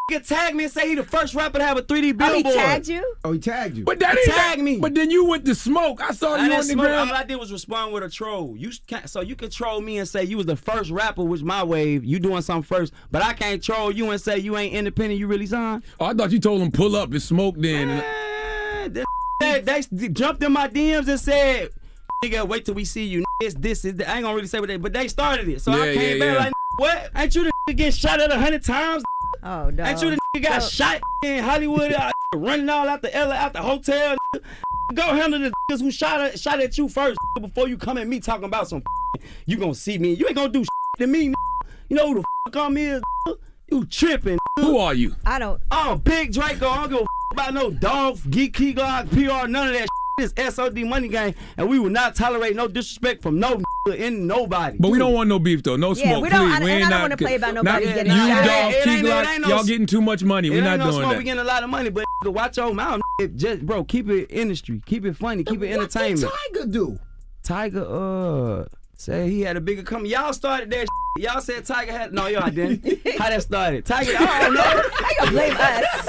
The nigga tagged me and say he the first rapper to have a 3D billboard. Oh, he tagged you? Oh, he tagged you. But that He ain't tagged me. But then you went to smoke. I saw I you on the smoke. ground. All I did was respond with a troll. You can't, so you can troll me and say you was the first rapper, which my wave. You doing something first, but I can't troll you and say you ain't independent. You really signed. Oh, I thought you told him pull up and smoke then. Man, they, they, they jumped in my DMs and said, "Nigga, wait till we see you. It's this is. that." I ain't gonna really say what they, but they started it. So I came yeah, back yeah. like, what? Ain't you the get shot at a hundred times? Oh no. Ain't you the nigga got So- shot in Hollywood, out, running all out the LA, out the hotel? Go handle the niggas who shot at, shot at you first before you come at me talking about some. You gonna see me? You ain't gonna do to me. You know who the fuck I'm is? You tripping? Who are you? I don't. Oh, Big Draco. I don't give a about no dog, geek, key glock, PR, none of that. This SOD money game, and we will not tolerate no disrespect from no in nobody. But we don't want no beef though. No Yeah, smoke, we don't- please. I- we and ain't I don't wanna play about not nobody you, getting shot. dog, It Key ain't- it Glock, ain't no- y'all getting too much money. We're not no doing smoke, that. We getting a lot of money, but watch your mouth. It just bro, keep it industry, keep it funny, keep it entertainment. What did Tiger do? Tiger, uh, say he had a bigger come. Y'all started that. Y'all said Tiger had no, y'all didn't. How that started? Tiger, I don't know. How you blame us?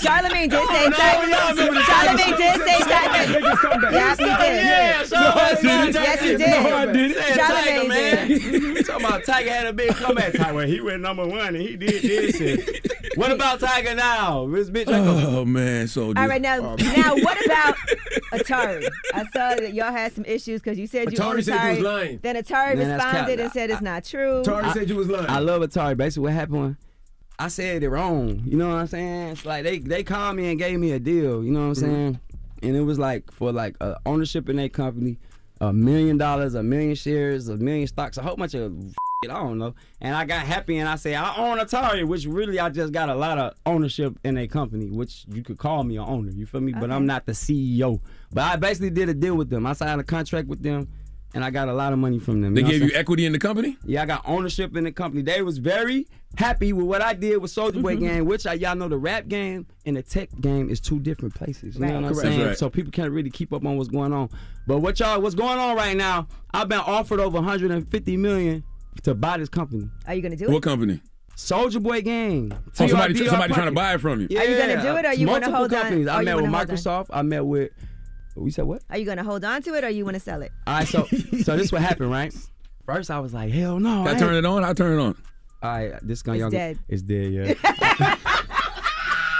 Oh, Charlamagne did say Oh, Tiger. y'all remember the Charlamagne did say Tiger. Biggest comeback. Yeah, he did. Yeah, Charlamagne No, I did. Yes, you No, I did. didn't. Charlamagne man. did. You talking about Tiger had a big comeback. Tiger, he went number one and he did this. and- What about Tiger now? This bitch. Oh man, so All right, now, oh, now what about Atari? I saw that y'all had some issues because you said you Atari said you Atari. was lying. Then Atari responded and said it's not true. Atari said you was lying. I love Atari. Basically, what happened? I said it wrong. You know what I'm saying? It's like they they called me and gave me a deal. You know what I'm saying? And it was like for like uh, ownership in their company, a million dollars, a million shares, a million stocks, a whole bunch of shit, I don't know. And I got happy and I said I own Atari, which really I just got a lot of ownership in a company, which you could call me an owner. You feel me? But I'm not the CEO. But I basically did a deal with them. I signed a contract with them. And I got a lot of money from them. They know gave you equity in the company? Yeah, I got ownership in the company. They was very happy with what I did with Soulja Boy Mm-hmm. game, which I, y'all know the rap game and the tech game is two different places. You know what I'm Correct. saying? Right. So people can't really keep up on what's going on. But what y'all what's going on right now, I've been offered over 150 million to buy this company. Are you gonna do What it? What company? Soulja Boy Gang. Oh, somebody, somebody trying to buy it from you. Yeah, Are you gonna do it or you wanna multiple hold companies. or I met with wanna hold on? Microsoft. I met with. Oh, we said what? Are you gonna hold on to it or you want to sell it? All right, so so this what happened, right? First, I was like, hell no. Can I ain't- turn it on? I turn it on. All right, this gonna It's y'all dead. It's dead, yeah.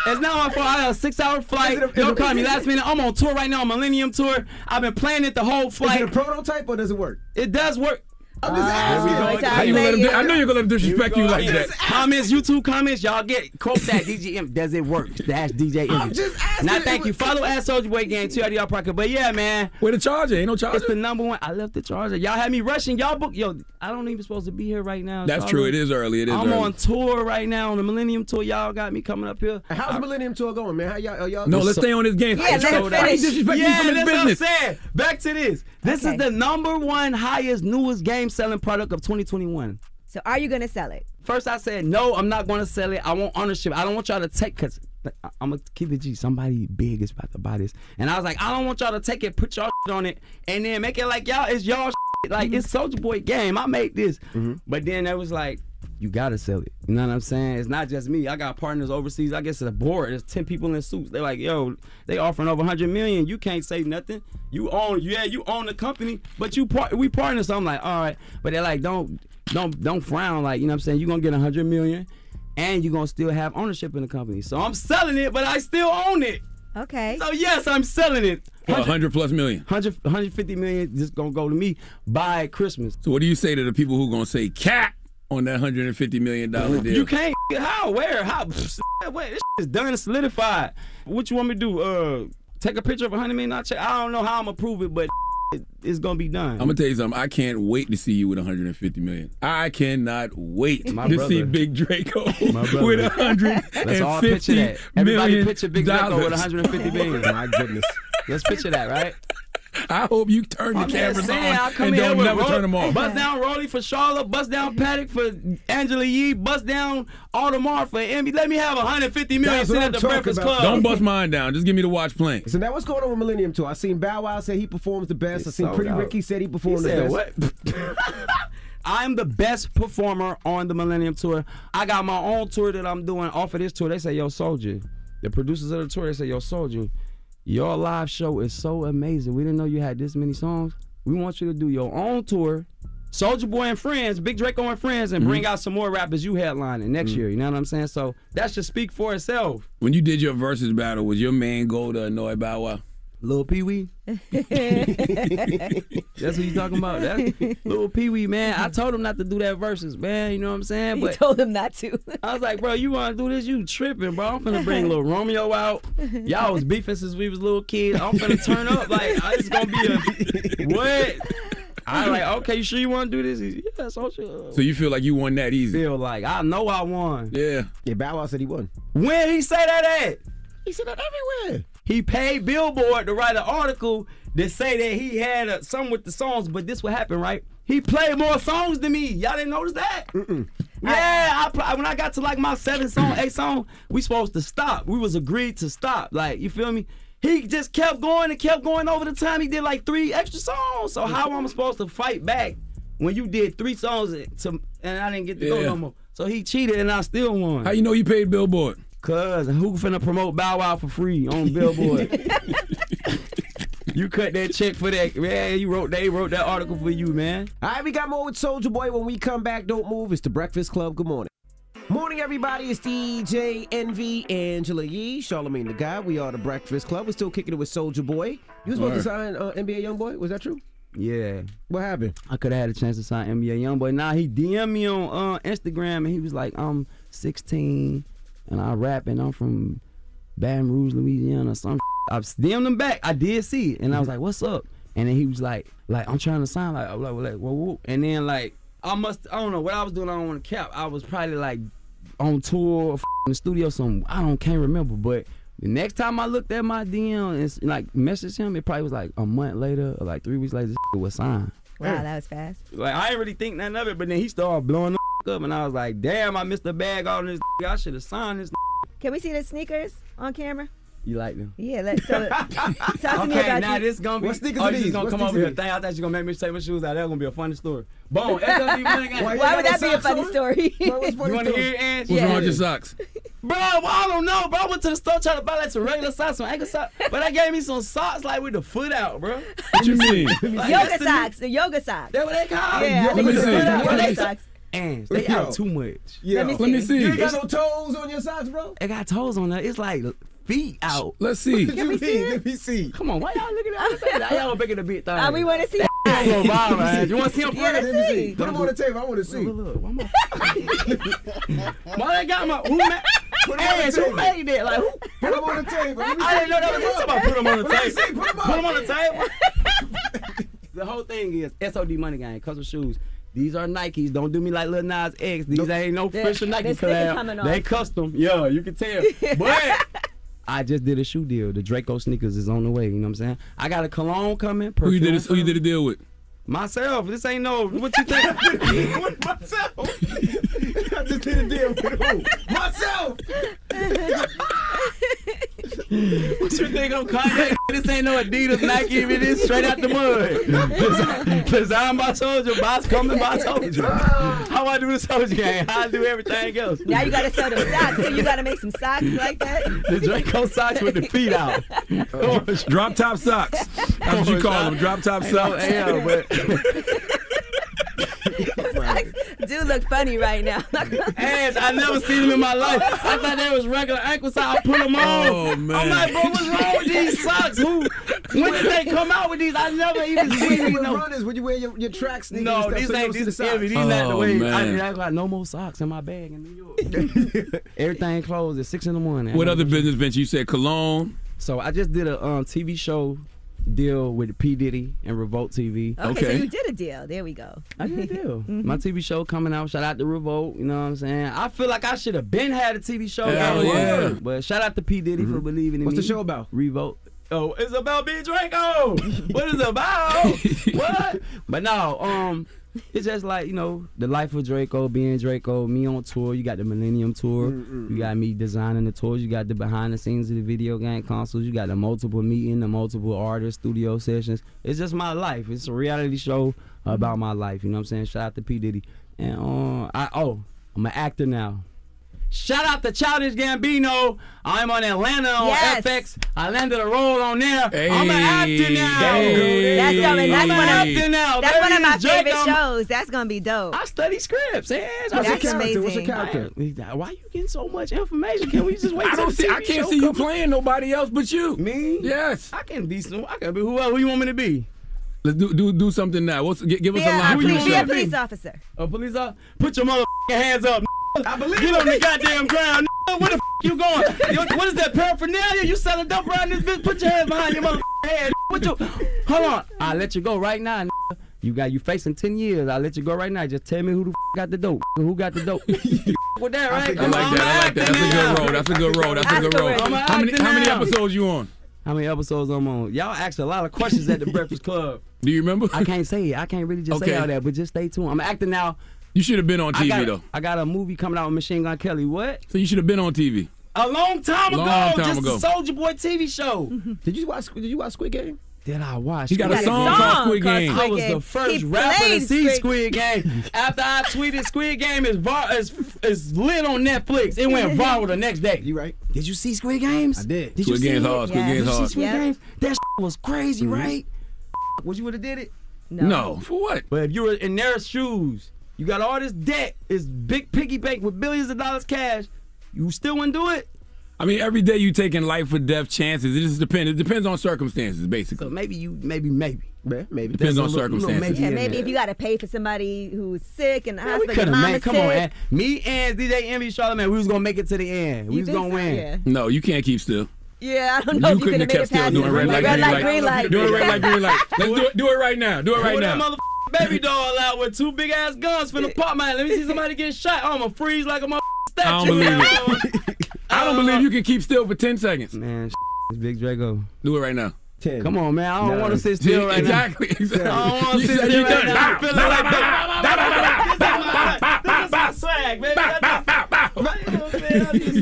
It's now on for I had a six hour flight. Don't call me last minute. I'm on tour right now, Millennium Tour. I've been planning it the whole flight. Is it a prototype or does it work? It does work. I'm just ah. asking. How you gonna let him, I know you're gonna let him disrespect you like that. Comments, YouTube comments, y'all get quote that DJM. Does it work? That's DJ I'm Image. just asking. Now thank you. Follow at Soulja Boy Gang TRDR Pocket. But yeah, man. Where the charger? Ain't no charger. It's the number one. I left the charger. Y'all had me rushing. Y'all book. Yo, I don't even supposed to be here right now. That's Charlotte. true. It is early. It is I'm early. on tour right now on the Millennium Tour. Y'all got me coming up here. How's the Millennium Tour going, man? How y'all? Are y'all No, let's stay on this game. Yeah, let you him trying to finish. disrespect yeah, me from his that's business? what I'm saying. Back to this. This Okay. is the number one highest, newest game selling product of 2021. So are you gonna sell it? First, I said no. I'm not going to sell it. I want ownership. I don't want y'all to take because I'm gonna keep it G. Somebody big is about to buy this, and I was like, I don't want y'all to take it, put y'all shit on it, and then make it like y'all it's y'all shit. like mm-hmm. it's Soulja Boy game. I made this, mm-hmm. but then it was like. You gotta sell it. You know what I'm saying? It's not just me. I got partners overseas. I guess it's a board. There's 10 people in suits. They're like, yo, they offering over 100 million. You can't say nothing. You own, yeah, you own the company, but you part, we partners. So I'm like, all right. But they're like, don't, don't, don't frown. Like, you know what I'm saying? You're gonna get 100 million and you're gonna still have ownership in the company. So I'm selling it, but I still own it. Okay. So yes, I'm selling it. For 100 plus million. 100, 150 million just gonna go to me by Christmas. So what do you say to the people who gonna say cat on that 150 million dollar deal? You can't. How? Where? How? Wait, this is done and solidified. What you want me to do? Uh, take a picture of a hundred million dollar check? I don't know how I'm gonna prove it, but it's gonna be done. I'm gonna tell you something. I can't wait to see you with 150 million. I cannot wait My to brother. see Big Draco with Let's all picture that. Everybody picture Big Draco with 150 million. My goodness. Let's picture that, right? I hope you turn the I'm cameras saying, I on come and in here don't never Ro- turn them off. Bust down Rolly for Charlotte, bust down Patek for Angela Yee, bust down Audemars for Emmy. Let me have 150 million That's sit at the Breakfast about. Club. Don't bust mine down. Just give me the watch playing. So now what's going on with Millennium Tour? I seen Bow Wow say he performs the best. I seen sold Pretty out. Ricky said he He performed said the best. what? I'm the best performer on the Millennium Tour. I got my own tour that I'm doing off of this tour. They say, yo, Soulja. The producers of the tour, they say, yo, Soulja, your live show is so amazing. We didn't know you had this many songs. We want you to do your own tour. Soulja Boy and Friends, Big Draco and Friends, and bring mhm. out some more rappers you headlining next mm. year. You know what I'm saying? So that should speak for itself. When you did your versus battle, was your man go to annoy Bow Wow? Lil Pee Wee. That's what you talking about. That's Lil Pee Wee, man. I told him not to do that versus, man. You know what I'm saying? You But told him not to. I was like, bro, you want to do this? You tripping, bro? I'm finna bring little Romeo out. Y'all was beefing since we was little kids. I'm finna turn up. Like, it's gonna be a what? I was like, okay, you sure you want to do this? He's, yeah, so sure. So you feel like you won that easy? Feel like I know I won. Yeah. Yeah, Bow Wow said he won. When he say that at? He said that everywhere. He paid Billboard to write an article that say that he had something with the songs, but this what happened, right? He played more songs than me. Y'all didn't notice that? Yeah, I, pl- when I got to like my seventh song, eighth song, we supposed to stop. We was agreed to stop. Like, you feel me? He just kept going and kept going over the time. He did like three extra songs. So how am I supposed to fight back when you did three songs to, and I didn't get to go no more? So he cheated and I still won. How you know you paid Billboard? Cuz who finna promote Bow Wow for free on Billboard? you cut that check for that, man. You wrote they wrote that article for you, man. All right, we got more with Soulja Boy. When we come back, don't move. It's the Breakfast Club. Good morning. Morning, everybody. It's DJ Envy, Angela Yee, Charlamagne the God. We are the Breakfast Club. We're still kicking it with Soulja Boy. You was supposed to sign uh, NBA YoungBoy. Was that true? Yeah. What happened? I could have had a chance to sign NBA Youngboy. Now he DM me on uh, Instagram and he was like, I'm 16 and I rap and I'm from Baton Rouge, Louisiana. or Some I DM'd him back. I did see it and I was like, what's up? And then he was like, like I'm trying to sign like, like, like whoa, whoa. and then like I must I don't know what I was doing. I don't want to cap. I was probably like on tour, f- in the studio, some I don't can't remember. But the next time I looked at my DM and like messaged him, it probably was like a month later or like three weeks later. This was signed. Wow, that was fast. Like I didn't really think nothing of it, but then he started blowing the up, and I was like, "Damn, I missed the bag on this. I should have signed this." Can we see the sneakers on camera? You like them? Yeah, let's so, talk to okay, me about now you. this gonna be. What sneakers oh, are these? gonna What come sneakers over here. Thing I thought you gonna make me take my shoes out. That's gonna be a funny story. Boom. SLB money gang. Why Why would that be a funny on? story? Bro, what's You want to story? hear it, Ange? What's Yeah. wrong with your socks? Bro, well, I don't know, bro. I went to the store trying to buy like some regular socks, some ankle socks, but I gave me some socks like with the foot out, bro. What you mean? Like, yoga socks, the yoga socks. That's what they call Yeah, I it. think Let me it's see. yoga Let me see. socks. And they Yo. out too much. Yeah. Let me Let me see. You ain't got no toes on your socks, bro? It got toes on there. It's like feet out. Let's see. What you mean? Let me see. Come on, why y'all looking at that? Y'all making a big thing. Uh, we want to see. Go viral, man. You want to see him Yeah, first? let's Let me see. see. Put them on the table. I want to see. Look, look, why my- Why they got my who made? Put 'em on the Hey, who made that? Like who? Put them on the table. Let me I see. didn't know that was Put 'em talking up. about put them on the Let me table. see. Put 'em up. Put them on the table. the whole thing is SOD Money Gang, custom shoes. These are Nikes. Don't do me like Lil Nas X. These ain't no They're- official Nike they're sticker collab. They off. custom. Yeah, you can tell. But I just did a shoe deal. The Draco sneakers is on the way. You know what I'm saying? I got a cologne coming. Who you did? perfume This, who you did a deal with? Myself. This ain't no. What you think? With myself. I just did a deal with who? Myself. What you think I'm Kanye? This ain't no Adidas, Nike, it is straight out the mud. Designed by Soulja, boss coming by Soulja. How I do the Soulja game? How I do everything else. Now you gotta sell them socks. So you gotta make some socks like that. The Draco socks with the feet out. Drop top socks. That's what you call them. Drop top socks. Yeah, but socks do look funny right now. ass, I never seen them in my life. I thought they was regular ankle socks. I put them on. Oh, man. I'm like, bro, what's wrong with these socks? Who? When did they come out with these? I never even seen wear these. with No. runners when you wear your, your track sneakers. No, stuff, these so ain't don't see these the socks. heavy. These not the Oh, way. man. I, I got no more socks in my bag in New York. Everything closed at six in the morning. What other business venture? You said cologne. So I just did a um, TV show deal with P Diddy and Revolt TV. Okay, so you did a deal. There we go. I did a deal. My TV show coming out. Shout out to Revolt. You know what I'm saying? I feel like I should have been had a TV show. Hell Yeah. yeah. But shout out to P Diddy for believing in What's me. What's the show about? Revolt. Oh, it's about B Draco. what is it about? what? But no, um, it's just like you know the life of Draco, being Draco, me on tour. You got the Millennium Tour. Mm, mm, you got mm. me designing the tours. You got the behind the scenes of the video game consoles. You got the multiple meeting, the multiple artist studio sessions. It's just my life. It's a reality show about my life. You know what I'm saying? Shout out to P Diddy. And uh, I oh, I'm an actor now. Shout out to Childish Gambino. I'm on Atlanta on Yes. FX. I landed a role on there. I'm an actor now. That's dope. And that's I'm one an of, actor now. that's one of my It's Drake. favorite I'm- shows. That's gonna be dope. I study scripts. Yeah, That's your character? amazing. What's your character? Why are you getting so much information? Can we just wait? I don't see. I can't see you come? playing nobody else but you. Me? Yes. I can be some. I can be who? Who you want me to be? Let's do do do something now. What's gi- give us Be a a, line for police, be a police officer. A police officer? Put your mother hands up. I believe Get on the goddamn ground. Where the f- you going? What is that paraphernalia? You selling dope around this bitch? Put your hands behind your mother head. What you? Hold on. I'll let you go right now. You got you facing ten years. I'll let you go right now. Just tell me who the f- got the dope. Who got the dope? With that, right? I like that. I like that. That's a good road. That's a good road. That's a good road. How many how many episodes you on? How many episodes I'm on? Y'all asked a lot of questions at the Breakfast Club. Do you remember? I can't say it. I can't really just Okay. say all that, but just stay tuned. I'm acting now. You should have been on I TV got, though. I got a movie coming out with Machine Gun Kelly. What? So you should have been on TV. A long time ago. Long time just ago. a Soldier Boy TV show. Mm-hmm. Did you watch? Did you watch Squid Game? Did I watch? He got a Squid song Game? called Squid Game. I was the first He rapper to see Squid- Squid Game. After I tweeted Squid Game is var- is, is lit on Netflix. It went viral the next day. You right? Did you see Squid Games? I did. Did Squid you Game's see hard. Squid Yeah. Game's Did you see hard. Squid Yeah. Games? That was crazy, mm-hmm. right? Would you would have did it? No. For what? But if you were in their shoes, you got all this debt, it's big piggy bank with billions of dollars cash. You still wouldn't do it? I mean, every day you taking life or death chances. It just depends. It depends on circumstances, So basically. maybe you, maybe, maybe. Yeah, maybe. Depends There's on a little- little circumstances. maybe Yeah, maybe there. if you got to pay for somebody who's sick in the Man, we hospital, could your have mama's made. Come sick. on, man. Me and DJ Envy Charlamagne, we was gonna make it to the end. We You was gonna so? win. Yeah. No, you can't keep still. Yeah, I don't know You if you couldn't have have kept still doing it. red light, green light, light. green light. Do it red light, green light. Let's do it. Do it right now. Do it right now. Motherfucking baby doll out with two big ass guns finna pop man. Let me see somebody get shot. I'm gonna freeze like a motherfucking statue. I don't believe it. I don't uh, believe you can keep still for ten seconds. Man, it's Big Draco. Do it right now. Ten. Come on, man. I don't Nine. want to sit still right exactly. exactly. I don't want to sit said still you right now. I'm feeling like this is my swag, baby. That's my- You know what I'm saying? I just-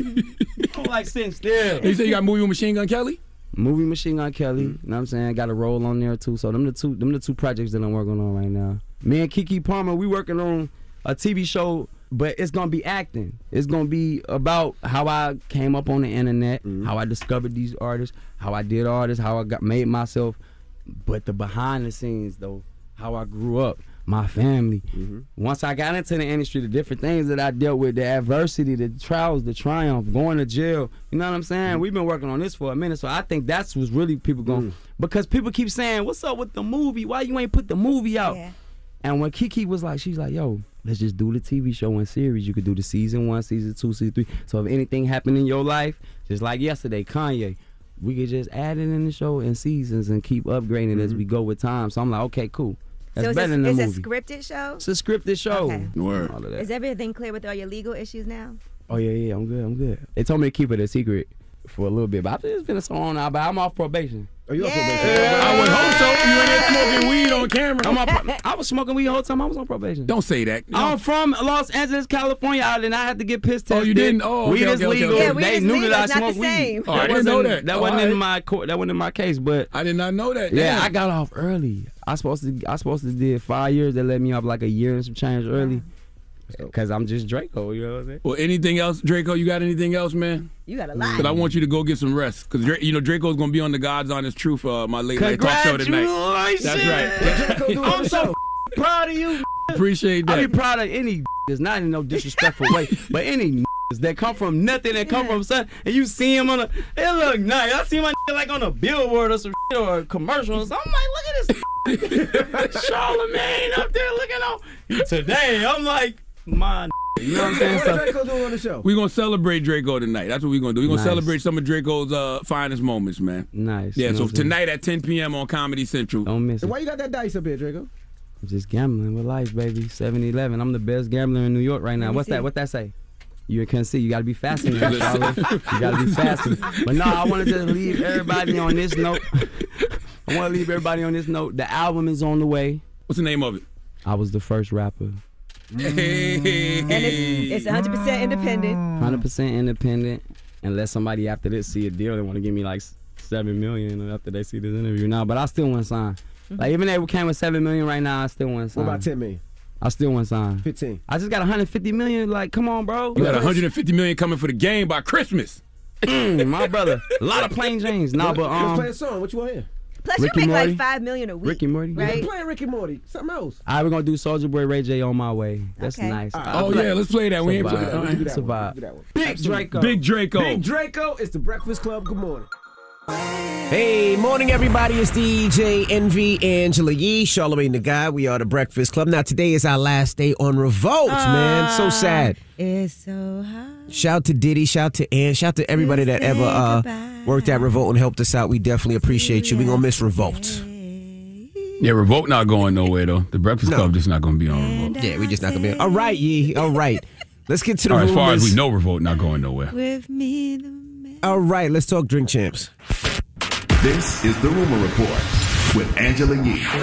I don't like sitting still. You say you got a movie with Machine Gun Kelly? Movie Machine Gun Kelly, mm-hmm. you know what I'm saying? Got a role on there too. So them the two them the two projects that I'm working on right now. Me and Keke Palmer, we working on a TV show, but it's gonna be acting. It's gonna be about how I came up on the internet, mm-hmm. how I discovered these artists, how I did all this, how I got made myself, but the behind the scenes though, how I grew up, my family. Mm-hmm. Once I got into the industry, the different things that I dealt with, the adversity, the trials, the triumph, going to jail. You know what I'm saying? Mm-hmm. We've been working on this for a minute, so I think that's what's really people going mm. because people keep saying, "What's up with the movie? Why you ain't put the movie out?" Yeah. And when Keke was like, she's like, "Yo, let's just do the TV show and series. You could do the season one, season two, season three. So if anything happened in your life, just like yesterday, Kanye." We could just add it in the show in seasons and keep upgrading as mm-hmm. we go with time. So I'm like, okay, cool. That's So it's, better a, than the it's a scripted show. It's a scripted show. Okay. Word. All of that. Is everything clear with all your legal issues now? Oh yeah, yeah, I'm good. I'm good. They told me to keep it a secret for a little bit, but I've it's been so long now. But I'm off probation. Oh, Are you on Yeah. probation? I would hope so. You in there smoking weed on camera. I'm on pro- I was smoking weed the whole time I was on probation. Don't say that. I'm from Los Angeles, California. I did not have to get piss tested. Oh, you didn't? Oh, okay, weed is okay, okay, legal. okay. Yeah, they knew legal. that I It's not smoked weed. same. Oh, I didn't know that. That Oh, wasn't all in my court. That wasn't in my case. But I did not know that. yeah, Damn. I got off early. I supposed to. I supposed to did five years. They let me off like a year and some change early. Cause I'm just Draco. You know what I'm saying? Well, anything else, Draco? You got anything else, man? You got a lot. Because I want you to go get some rest. Because you know Draco's gonna be on the God's Honest Truth, uh, my late night talk show tonight. Congratulations! That's right. I'm so proud of you. Appreciate that. I that. be proud of any. It's not in no disrespectful way, but any that come from nothing that come from something, and you see him on a, it look nice. I see my like on a billboard or some or a commercial or something. I'm like, look at this Charlemagne up there looking on. Today, I'm like, my. You know what I'm saying? What So- Draco doing on the show? We're gonna celebrate Draco tonight. That's what we're gonna do. We're gonna Nice. celebrate some of Draco's uh, finest moments, man. nice. Yeah, you know so what tonight at 10 p.m. on Comedy Central. don't miss And it. why you got that dice up here, Draco? I'm just gambling with life, baby. 7-Eleven. I'm the best gambler in New York right now. What's that? What that say? You can't see. You gotta be faster. than that, Charlotte. you gotta be faster. But no, I want to just leave everybody on this note. I want to leave everybody on this note. The album is on the way. What's the name of it? I was the first rapper. Hey. And it's, it's 100% independent. 100% independent. Unless somebody after this see a deal, they want to give me like seven million after they see this interview. Now, but I still want to sign. Like even if we came with seven million right now, I still want to sign. What about 10 million? I still want to sign. 15. I just got 150 million. Like, come on, bro. You got 150 million coming for the game by Christmas. Mm, my brother. A lot of plain James. Nah, but Let's play a um. song. What you want to hear? Plus, Ricky you make Morty. like five million a week. Ricky Morty. right? Playing Ricky Morty. Something else. All right, we're gonna do Soulja Boy Ray J on my way. That's Okay. nice. Oh, yeah, let's play that. We ain't Survive. played that. Let's do that Survive. One. Big Draco. Big Draco. Big Draco. It's the Breakfast Club. Good morning. Hey, morning, everybody. It's DJ Envy Angela Yee, Charlamagne the God. We are the Breakfast Club. Now, today is our last day on Revolt, man. So sad. It's so hot. Shout to Diddy, shout to Ann, shout to everybody that ever uh, worked at Revolt and helped us out. We definitely appreciate you. we going to miss Revolt. Yeah, Revolt not going nowhere though. The Breakfast Club just not going to be on Revolt. Yeah, we just not going to be. All right, Yee. All right. Let's get to the Or as far as we know, Revolt not going nowhere. With me, the All right, let's talk drink champs. This is the Rumor Report with Angela Yee on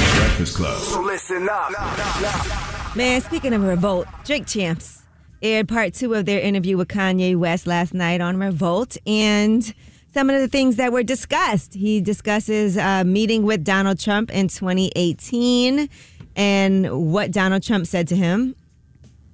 the Breakfast Club. So listen up. Man, speaking of Revolt, Drink Champs aired part two of their interview with Kanye West last night on Revolt, and some of the things that were discussed. He discusses uh, meeting with Donald Trump in 2018 and what Donald Trump said to him.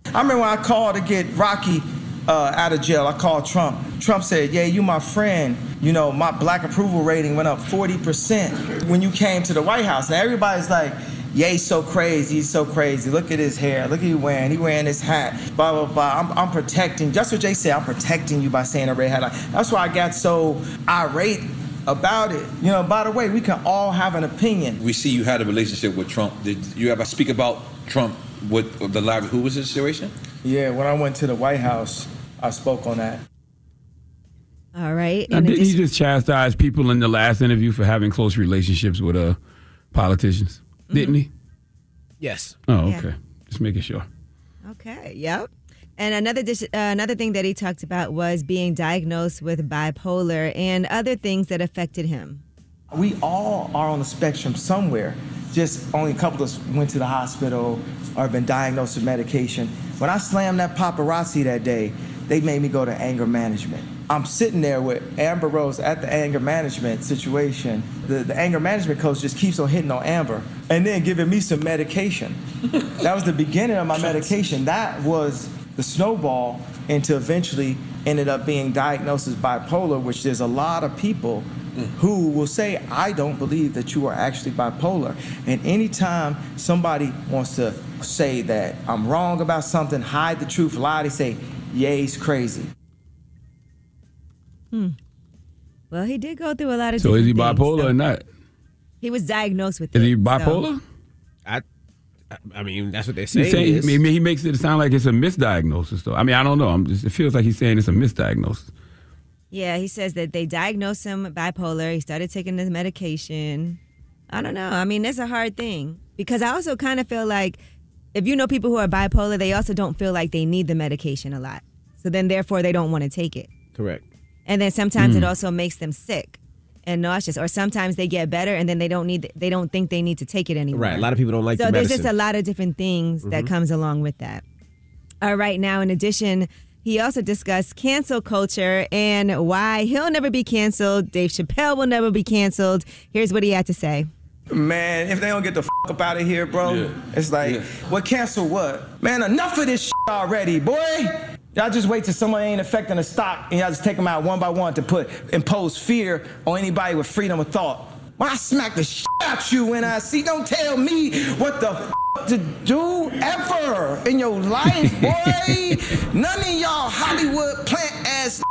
I remember when I called to get Rocky uh, out of jail. I called Trump. Trump said, "Yeah, you my friend. You know, my black approval rating went up 40% when you came to the White House." Now everybody's like, "Yeah, he's so crazy. He's so crazy. Look at his hair. Look at he wearing. He wearing this hat. Blah blah blah. I'm, I'm protecting. Just what Jay said. I'm protecting you by saying a red hat. That's why I got so irate." About it, you know. By the way, we can all have an opinion. We see you had a relationship with Trump. Did you ever speak about Trump with the live? Who was the situation? Yeah, when I went to the White House, I spoke on that. All right. Now, In did he addition- just chastise people in the last interview for having close relationships with uh, politicians? Didn't he? Yes. Oh, Yeah. okay. Just making sure. Okay. Yep. And another dis- uh, another thing that he talked about was being diagnosed with bipolar and other things that affected him. We all are on the spectrum somewhere. Just only a couple of us went to the hospital or been diagnosed with medication. When I slammed that paparazzi that day, they made me go to anger management. I'm sitting there with Amber Rose at the anger management situation. The, the anger management coach just keeps on hitting on Amber and then giving me some medication. that was the beginning of my medication. That was the snowball into eventually ended up being diagnosed as bipolar, which there's a lot of people who will say, I don't believe that you are actually bipolar. And anytime somebody wants to say that I'm wrong about something, hide the truth, lie, they say, yeah, he's crazy. Hmm. Well, he did go through a lot of. So is he different things, bipolar so- or not? He was diagnosed with Is it. he so- bipolar? I, I mean, that's what they He's say. saying- it is. I mean, he makes it sound like it's a misdiagnosis, though. I mean, I don't know. I'm just, it feels like he's saying it's a misdiagnosis. Yeah, he says that they diagnosed him bipolar. He started taking his medication. I don't know. I mean, that's a hard thing because I also kind of feel like if you know people who are bipolar, they also don't feel like they need the medication a lot. So then, therefore, they don't want to take it. Correct. And then sometimes it Mm. also makes them sick and nauseous, or sometimes they get better and then they don't need they don't think they need to take it anymore. Right. A lot of people don't like so the there's medicine. just a lot of different things that Mhm. comes along with that. All right, now in addition, he also discussed cancel culture and why he'll never be canceled. Dave Chappelle will never be canceled. Here's what he had to say. Man, if they don't get the f up out of here, bro, it's like, what cancel what? Man, enough of this shit already, boy. Y'all just wait till somebody ain't affecting the stock and y'all just take them out one by one to put impose fear on anybody with freedom of thought. When I smack the shit out you when I see, don't tell me what the f- to do ever in your life, boy. None of y'all Hollywood plant ass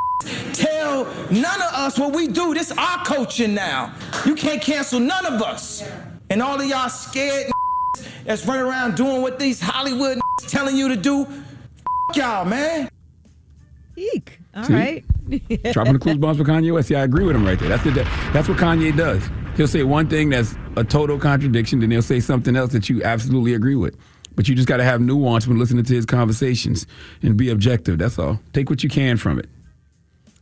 tell none of us what we do. This our culture now. You can't cancel none of us. And all of y'all scared that's running around doing what these Hollywood telling you to do. F- y'all, man. Eek. All See? right. Dropping the clues bombs for Kanye West. Yeah, I agree with him right there. That's the, that's what Kanye does. He'll say one thing that's a total contradiction, then he'll say something else that you absolutely agree with. But you just got to have nuance when listening to his conversations and be objective. That's all. Take what you can from it.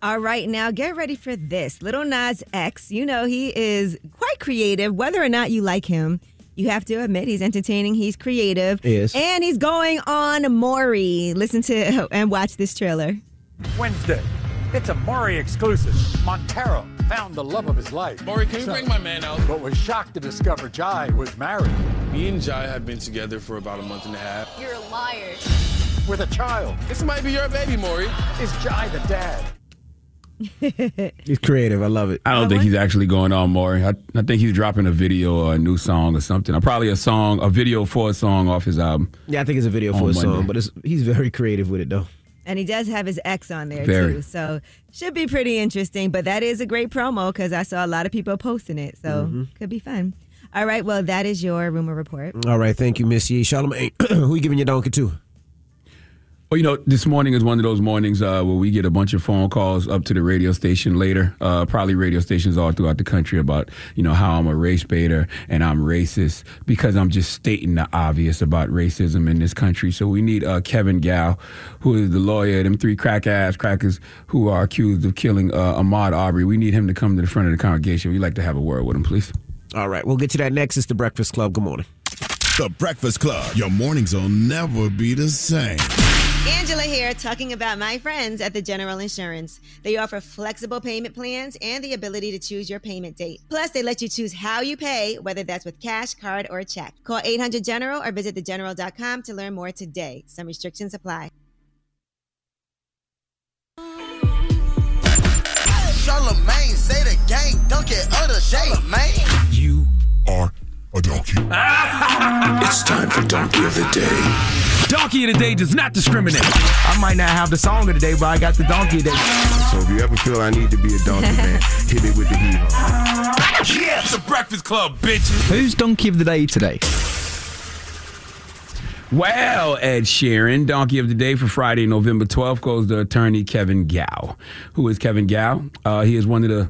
All right, now get ready for this. Lil Nas X, you know, he is quite creative. Whether or not you like him, you have to admit he's entertaining, he's creative. He is. And he's going on Maury. Listen to and watch this trailer. Wednesday. It's a Maury exclusive. Montero found the love of his life. Maury, can you bring my man out? But was shocked to discover Jai was married Me and Jai have been together for about a month and a half. You're a liar. with a child. This might be your baby, Maury. Is Jai the dad? He's creative. I love it. I don't think he's actually going on Maury. I, I think he's dropping a video or a new song or something. Or probably a song, a video for a song off his album. Yeah, I think it's a video for a Monday. song, but it's, he's very creative with it though. And he does have his ex on there Very. too. So should be pretty interesting. But that is a great promo because I saw a lot of people posting it. So Mhm. could be fun. All right. Well, that is your rumor report. All right, thank you, Miss Yee. Charlamagne, who you giving your donkey to? Well, you know, this morning is one of those mornings uh, where we get a bunch of phone calls up to the radio station later, uh, probably radio stations all throughout the country about, you know, how I'm a race baiter and I'm racist because I'm just stating the obvious about racism in this country. So we need uh, Kevin Gough, who is the lawyer, them three crack ass crackers who are accused of killing uh, Ahmaud Arbery. We need him to come to the front of the congregation. We'd like to have a word with him, please. All right, we'll get to that next. It's the Breakfast Club. Good morning. The Breakfast Club. Your mornings will never be the same. Angela here talking about my friends at the General Insurance. They offer flexible payment plans and the ability to choose your payment date. Plus, they let you choose how you pay, whether that's with cash, card, or check. Call 800 General or visit thegeneral.com to learn more today. Some restrictions apply. Charlamagne say the gang are a donkey. it's time for Donkey of the Day. Donkey of the Day does not discriminate. I might not have the song of the day, but I got the donkey of the day. So if you ever feel I need to be a donkey man, hit me with the heat. Yeah, it's a Breakfast Club, bitches. Who's donkey of the day today? Well, Ed Sheeran, Donkey of the Day for Friday, November 12th, goes to attorney Kevin Gough. Who is Kevin Gough? Uh, he is one of the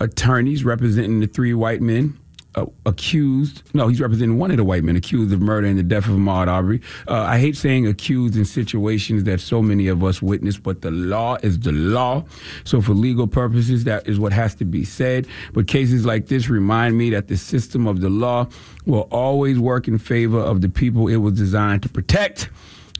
attorneys representing the three white men uh, accused. No, he's representing one of the white men accused of murder and the death of Ahmaud Arbery. Uh, I hate saying accused in situations that so many of us witness, but the law is the law. So, for legal purposes, that is what has to be said. But cases like this remind me that the system of the law will always work in favor of the people it was designed to protect,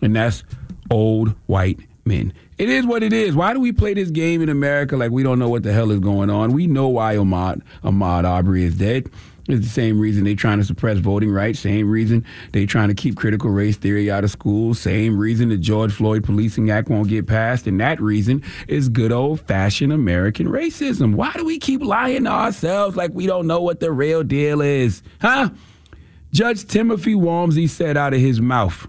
and that's old white men. It is what it is. Why do we play this game in America like we don't know what the hell is going on? We know why Ahmaud, Ahmaud Arbery is dead. It's the same reason they're trying to suppress voting rights. Same reason they're trying to keep critical race theory out of schools. Same reason the George Floyd Policing Act won't get passed. And that reason is good old fashioned American racism. Why do we keep lying to ourselves like we don't know what the real deal is? Huh? Judge Timothy Walmsley said out of his mouth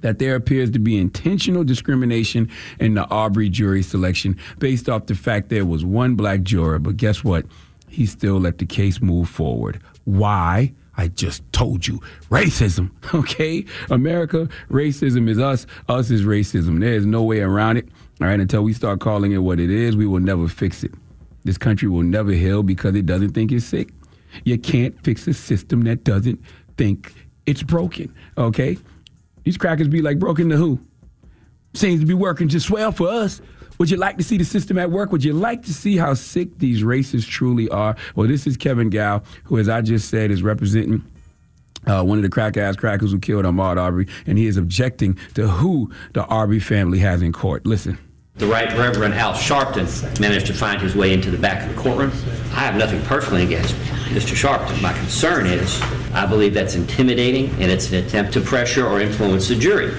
that there appears to be intentional discrimination in the Arbery jury selection based off the fact there was one black juror. But guess what? He still let the case move forward. Why? I just told you. Racism, okay? America, racism is us. Us is racism. There is no way around it. All right, until we start calling it what it is, we will never fix it. This country will never heal because it doesn't think it's sick. You can't fix a system that doesn't think it's broken, okay? These crackers be like broken to who? Seems to be working just well for us. Would you like to see the system at work? Would you like to see how sick these racists truly are? Well, this is Kevin Gough, who, as I just said, is representing uh, one of the crack ass crackers who killed Ahmaud Arbery, and he is objecting to who the Arbery family has in court. Listen. The Right Reverend Al Sharpton managed to find his way into the back of the courtroom. I have nothing personally against Mr. Sharpton. My concern is I believe that's intimidating and it's an attempt to pressure or influence the jury.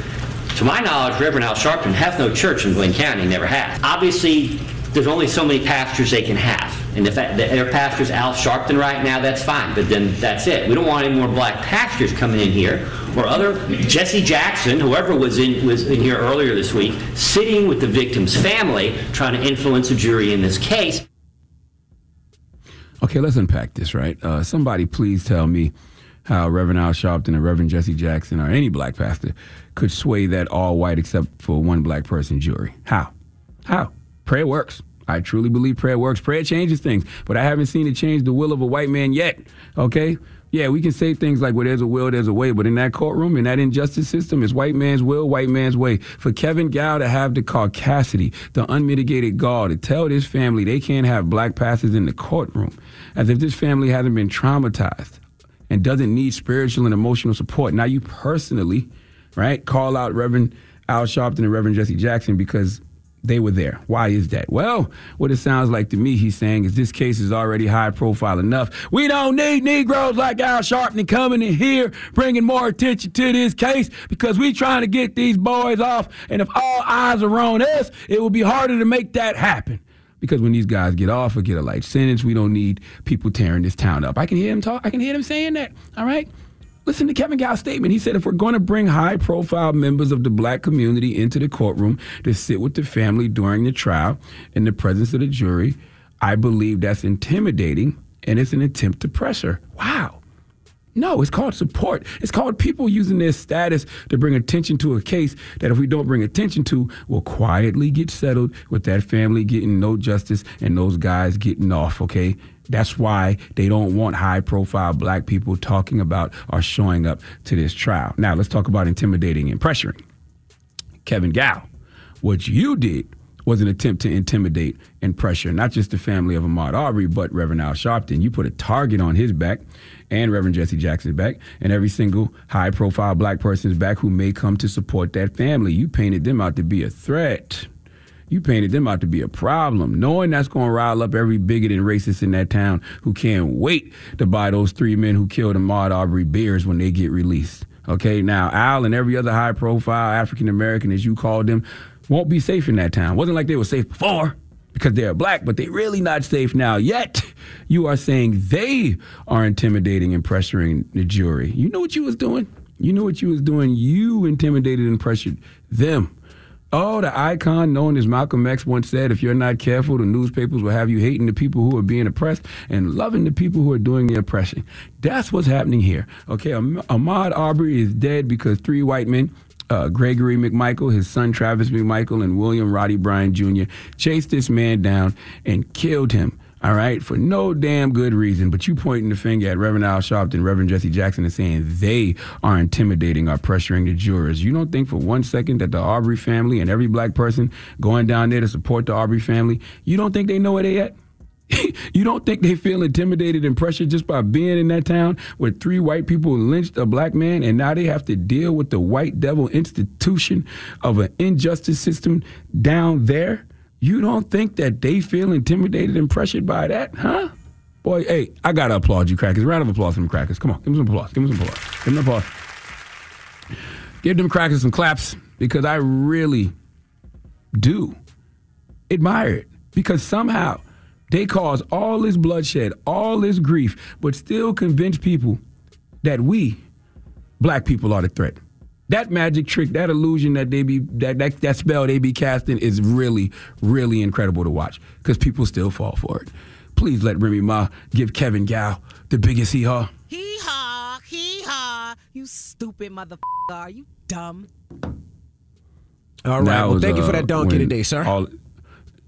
To my knowledge, Reverend Al Sharpton has no church in Glynn County, never has. Obviously, there's only so many pastors they can have. And if their pastor's Al Sharpton right now, that's fine, but then that's it. We don't want any more black pastors coming in here or other Jesse Jackson, whoever was in was in here earlier this week, sitting with the victim's family, trying to influence a jury in this case. Okay, let's unpack this, right? Uh, somebody please tell me how Reverend Al Sharpton and Reverend Jesse Jackson or any black pastor could sway that all white except for one black person jury. How? How? Prayer works. I truly believe prayer works. Prayer changes things, but I haven't seen it change the will of a white man yet. Okay? Yeah, we can say things like, well, there's a will, there's a way, but in that courtroom, in that injustice system, it's white man's will, white man's way. For Kevin Gough to have the caucasity, the unmitigated gall to tell this family they can't have black pastors in the courtroom, as if this family hasn't been traumatized and doesn't need spiritual and emotional support. Now you personally, right, call out Reverend Al Sharpton and Reverend Jesse Jackson because they were there. Why is that? Well, what it sounds like to me, he's saying is this case is already high profile enough. We don't need Negroes like Al Sharpton coming in here bringing more attention to this case because we trying to get these boys off. And if all eyes are on us, it will be harder to make that happen. Because when these guys get off or get a light sentence, we don't need people tearing this town up. I can hear him talk. I can hear him saying that. All right. Listen to Kevin Gough's statement. He said, if we're going to bring high profile members of the black community into the courtroom to sit with the family during the trial in the presence of the jury, I believe that's intimidating and it's an attempt to pressure. Wow. No, it's called support. It's called people using their status to bring attention to a case that if we don't bring attention to, will quietly get settled with that family getting no justice and those guys getting off, okay? That's why they don't want high profile black people talking about or showing up to this trial. Now, let's talk about intimidating and pressuring. Kevin Gow, what you did was an attempt to intimidate and pressure not just the family of Ahmaud Arbery, but Reverend Al Sharpton. You put a target on his back and Reverend Jesse Jackson's back and every single high profile black person's back who may come to support that family. You painted them out to be a threat. You painted them out to be a problem, knowing that's going to rile up every bigot and racist in that town who can't wait to buy those three men who killed Ahmaud Arbery beers when they get released. Okay, now Al and every other high profile African American, as you called them, won't be safe in that town. Wasn't like they were safe before because they're black, but they're really not safe now. Yet you are saying they are intimidating and pressuring the jury. You know what you was doing? You know what you was doing? You intimidated and pressured them. Oh, the icon known as Malcolm X once said, if you're not careful, the newspapers will have you hating the people who are being oppressed and loving the people who are doing the oppression. That's what's happening here. Okay, Ahmaud Arbery is dead because three white men uh, Gregory McMichael, his son Travis McMichael, and William Roddie Bryan Jr. chased this man down and killed him. All right, for no damn good reason. But you pointing the finger at Reverend Al Sharpton, Reverend Jesse Jackson, and saying they are intimidating or pressuring the jurors. You don't think for one second that the Arbery family and every black person going down there to support the Arbery family, you don't think they know where they're at? you don't think they feel intimidated and pressured just by being in that town where three white people lynched a black man and now they have to deal with the white devil institution of an injustice system down there? You don't think that they feel intimidated and pressured by that, huh? Boy, hey, I gotta applaud you, crackers. Round of applause for them crackers. Come on, give them some applause. Give them some applause. Give them applause. Give them crackers some claps because I really do admire it. Because somehow they cause all this bloodshed, all this grief, but still convince people that we, black people, are the threat. That magic trick, that illusion that they be that that, that spell they be casting is really, really incredible to watch because people still fall for it. Please let Remy Ma give Kevin Gow the biggest hee haw. Hee haw, hee haw. You stupid motherfucker. Are you dumb? All right. Now Well, is, thank you for uh, that donkey today, sir. all- n-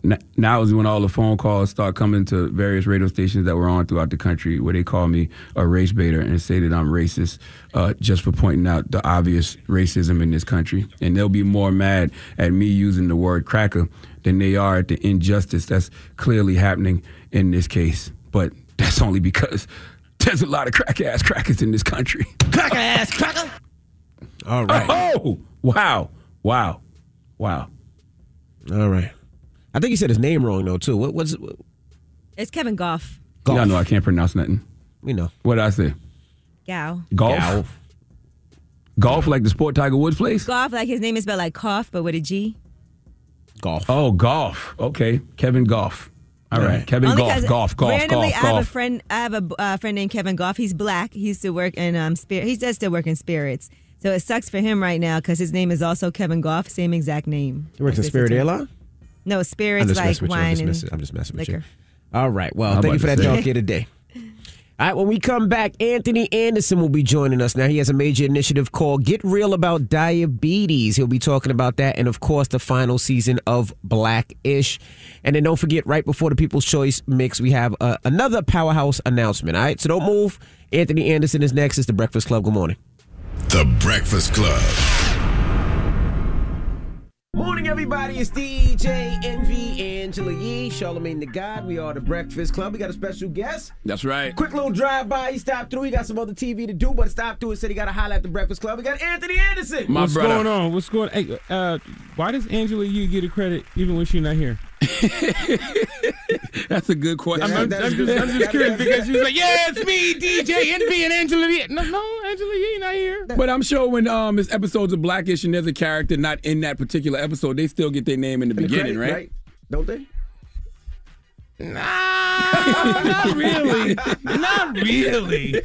now is when all the phone calls start coming to various radio stations that we're on throughout the country where they call me a race baiter and say that I'm racist uh, just for pointing out the obvious racism in this country. And they'll be more mad at me using the word cracker than they are at the injustice that's clearly happening in this case. But that's only because there's a lot of crack ass crackers in this country. Cracker ass cracker. All right. Oh, wow. Wow. Wow. All right. I think he said his name wrong though too. What was it? It's Kevin Gough. Y'all know I can't pronounce nothing. We know. What did I say? Gow. Golf. Golf, like the sport Tiger Woods plays. Golf like his name is spelled like cough, but with a G. Golf. Oh, golf. Okay, Kevin Golf. All right, Kevin Only Golf. 'cause Golf. Golf. Randomly, Golf. I have a friend. I have a uh, friend named Kevin Goff. He's black. He used to work in um spirit. He does still work in spirits. So it sucks for him right now because his name is also Kevin Goff. Same exact name. He works Like in this Spirit. Airline. No, I'm spirits just like messing with you. I'm wine just and messing, I'm just messing with liquor. you. All right. Well, I'm thank you for that to say. donkey today. All right, when we come back, Anthony Anderson will be joining us. Now, he has a major initiative called Get Real About Diabetes. He'll be talking about that and, of course, the final season of Black-ish. And then don't forget, right before the People's Choice mix, we have uh, another powerhouse announcement. All right, so don't move. Anthony Anderson is next. It's The Breakfast Club. Good morning. The Breakfast Club. Morning, everybody. It's DJ Envy, Angela Yee, Charlamagne the God. We are the Breakfast Club. We got a special guest. That's right. Quick little drive by. He stopped through. He got some other TV to do, but stopped through and said he got to holler at the Breakfast Club. We got Anthony Anderson. What's going on? What's going? On? Hey, uh, why does Angela Yee get a credit even when she's not here? That's a good question. I'm, I'm- I'm just, I'm just curious because she's like, yeah, it's me, DJ Envy, and Angela Yee. No, no, Angela Yee not here. But I'm sure when um it's episodes of Black-ish and there's a character not in that particular episode, they still get their name in the In the beginning, credit, right? Don't they? Not really. Not really.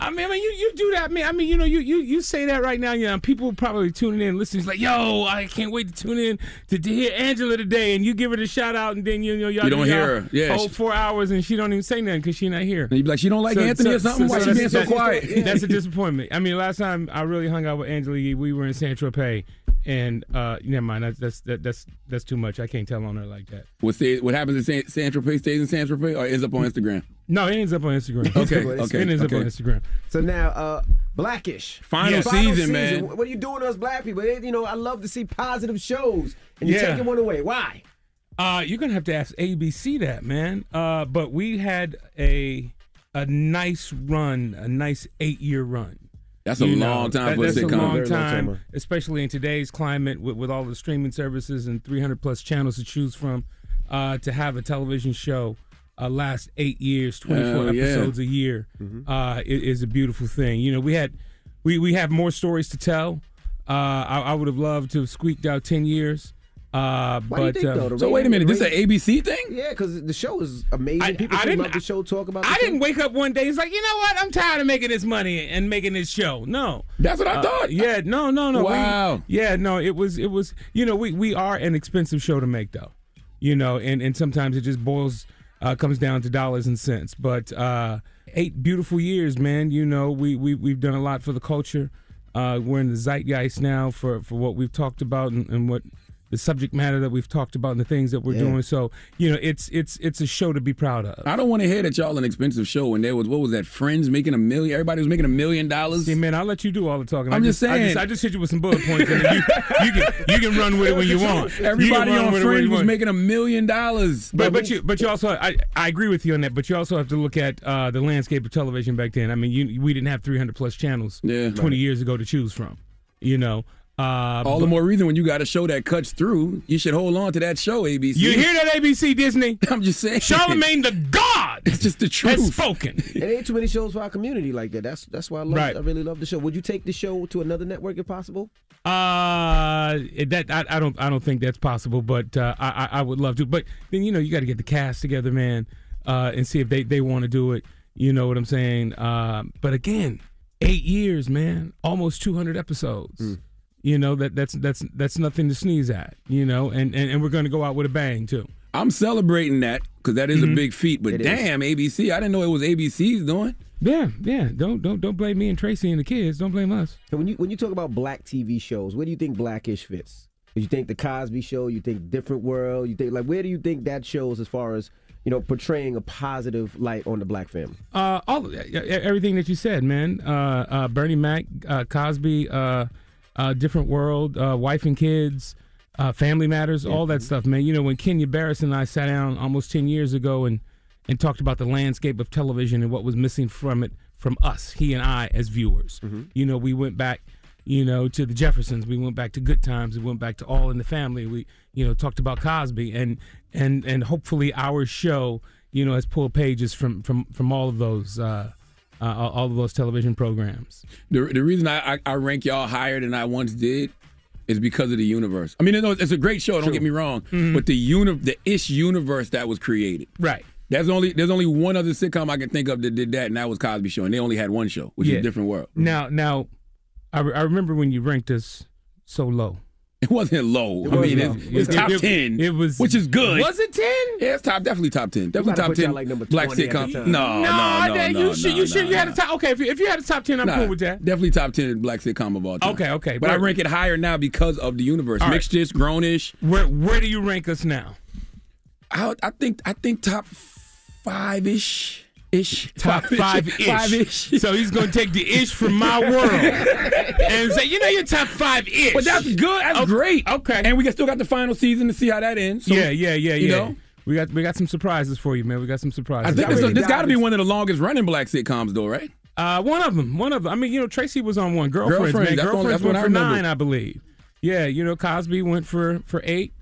I mean, I mean, you, you do that, man. I mean, you know, you you you say that right now. You know, people probably tuning in, listening, it's like, yo, I can't wait to tune in to, to hear Angela today, and you give her the shout out, and then you know y'all You don't hear her. Yeah, whole she- four hours, and she don't even say nothing because she not here. And you be like, she don't like Anthony or something? Why she that's- being so quiet? That's a disappointment. I mean, last time I really hung out with Angela we were in San Tropez, and uh, never mind. That's that's that, that's that's too much. I can't tell on her like that. What say what happens in San, San Tropez stays in San Tropez or ends up on Instagram? No, it ends up on Instagram. Okay, okay, It okay, ends up okay. on Instagram. So now, uh, Black-ish. Final season, man. What are you doing to us black people? You know, I love to see positive shows, and you're Yeah. taking one away. Why? Uh, you're gonna have to ask ABC that, man. Uh, but we had a a nice run, a nice eight year run. That's a You long time for a that's a long Very long time, time. especially in today's climate with, with all the streaming services and 300 plus channels to choose from. Uh, to have a television show uh, last eight years, 24 Hell yeah. episodes a year, Mm-hmm. uh, i- is a beautiful thing. You know, we had we we have more stories to tell. Uh, I, I would have loved to have squeaked out 10 years. Uh, Why do you but think, uh, though? So wait a minute, this is an ABC thing? Yeah, because the show is amazing. I- People I didn't- love the show talk about. I show. didn't wake up one day. It's like, you know what? I'm tired of making this money and making this show. No, That's what I Uh, thought. Yeah, no, no, no. We- Wow. yeah, no. It was, it was. You know, we we are an expensive show to make, though. You know, and and sometimes it just boils, uh, comes down to dollars and cents. But uh, eight beautiful years, man. You know, we we we've done a lot for the culture. Uh, we're in the zeitgeist now for for what we've talked about and, and what. The subject matter that we've talked about and the things that we're Yeah. doing, so you know, it's it's it's a show to be proud of. I don't want to hear that y'all an expensive show when there was what was that Friends making a million everybody was making a million dollars. See, man, I'll let you do all the talking. I'm I just I saying. just, I just hit you with some bullet points, and you, you can you can run with it when you want. Everybody run on with it when Friends was making a million dollars. But but you but you also I, I agree with you on that. But you also have to look at uh, the landscape of television back then. I mean, you we didn't have 300 plus channels Yeah. 20 Right. years ago to choose from. You know. Uh, all the more reason when you got a show that cuts through, you should hold on to that show, ABC. You hear that, ABC Disney? I'm just saying. Charlamagne the God It's just the truth. has spoken. And there ain't too many shows for our community like that. That's that's why I love. Right. I really love the show. Would you take the show to another network if possible? Uh, that I, I don't I don't think that's possible, but uh, I I I would love to. But then you know you got to get the cast together, man, uh, and see if they they want to do it. You know what I'm saying? Um, but again, eight years, man, almost 200 episodes. You know that that's that's that's nothing to sneeze at. You know, and and, and we're going to go out with a bang too. I'm celebrating that because that is Mhm. a big feat. But It is. damn, ABC, I didn't know it was ABC's doing. Yeah, yeah. Don't don't don't blame me and Tracy and the kids. Don't blame us. So when you when you talk about black TV shows, where do you think Black-ish fits? You think the Cosby Show? You think Different World? You think like where do you think that shows as far as you know portraying a positive light on the black family? Uh, all everything that you said, man. Uh, uh, Bernie Mac, uh, Cosby, uh, different world, uh, wife and kids, uh, family matters, all that stuff, man. You know, when Kenya Barris and I sat down almost ten years ago and and talked about the landscape of television and what was missing from it from us, he and I as viewers. You know, we went back. You know, to the Jeffersons. We went back to Good Times. We went back to All in the Family. We, you know, talked about Cosby, and and and hopefully our show, you know, has pulled pages from from from all of those uh, uh, all of those television programs. The, the reason I, I, I rank y'all higher than I once did is because of the universe. I mean, it's a great show. Don't get me wrong, Mhm. but the uni- the ish universe that was created. Right. There's only there's only one other sitcom I can think of that did that, and that was Cosby Show, and they only had one show, which Yeah. is a Different World. Now, now, I, re- I remember when you ranked us so low. It wasn't low. It I was mean, low. it's, it's It- top it- ten. it was- which is good. Was it ten? Yeah, it's top. Definitely top ten. Definitely top ten. like number black 20 at the sitcom. time. No, no, no, that- no, you no, sure no, you sure no, you had a top? Okay, if you, if you had a top ten, I'm Nah, cool with that. Definitely top ten black sitcom of all time. Okay, okay, But I rank it higher now because of the universe. All right. Mixed grownish. Where where do you rank us now? I, I think I think top five ish Ish. Top five ish. Five ish. So he's gonna take the ish from my world and say, you know, you're top five ish. But that's good. That's Okay. great. Okay. And we got, still got the final season to see how that ends. So, yeah, yeah, yeah, you yeah. know? we got we got some surprises for you, man. We got some surprises. I think this, this got to be one of the longest running black sitcoms, though, right? Uh, one of them. One of them. I mean, you know, Tracy was on one. Girlfriends, Girlfriends, man. one- Girlfriends went I for remember. nine, I believe. Yeah, you know, Cosby went for for eight.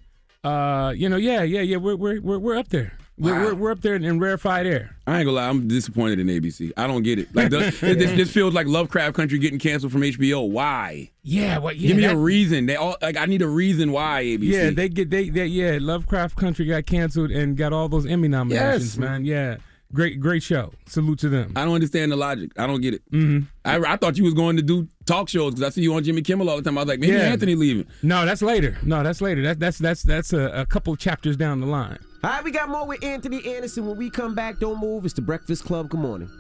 Uh, you know, yeah, yeah, yeah. We're we're we're, we're up there. We're, Wow. we're we're up there in rarefied air. I ain't gonna lie, I'm disappointed in ABC. I don't get it. Like the, it- this, this feels like Lovecraft Country getting canceled from HBO. Why? Yeah, what? Yeah, Give me a reason. They all like. I need a reason why ABC. Yeah, they get they, they yeah. Lovecraft Country got canceled and got all those Emmy nominations, Yes. man. Yeah, great great show. Salute to them. I don't understand the logic. I don't get it. Mm-hmm. I, I thought you was going to do talk shows because I see you on Jimmy Kimmel all the time. I was like, maybe Yeah. Anthony leaving. No, that's later. No, that's later. That, that's that's that's a, a couple chapters down the line. All right, we got more with Anthony Anderson. When we come back, don't move. It's the Breakfast Club. Good morning.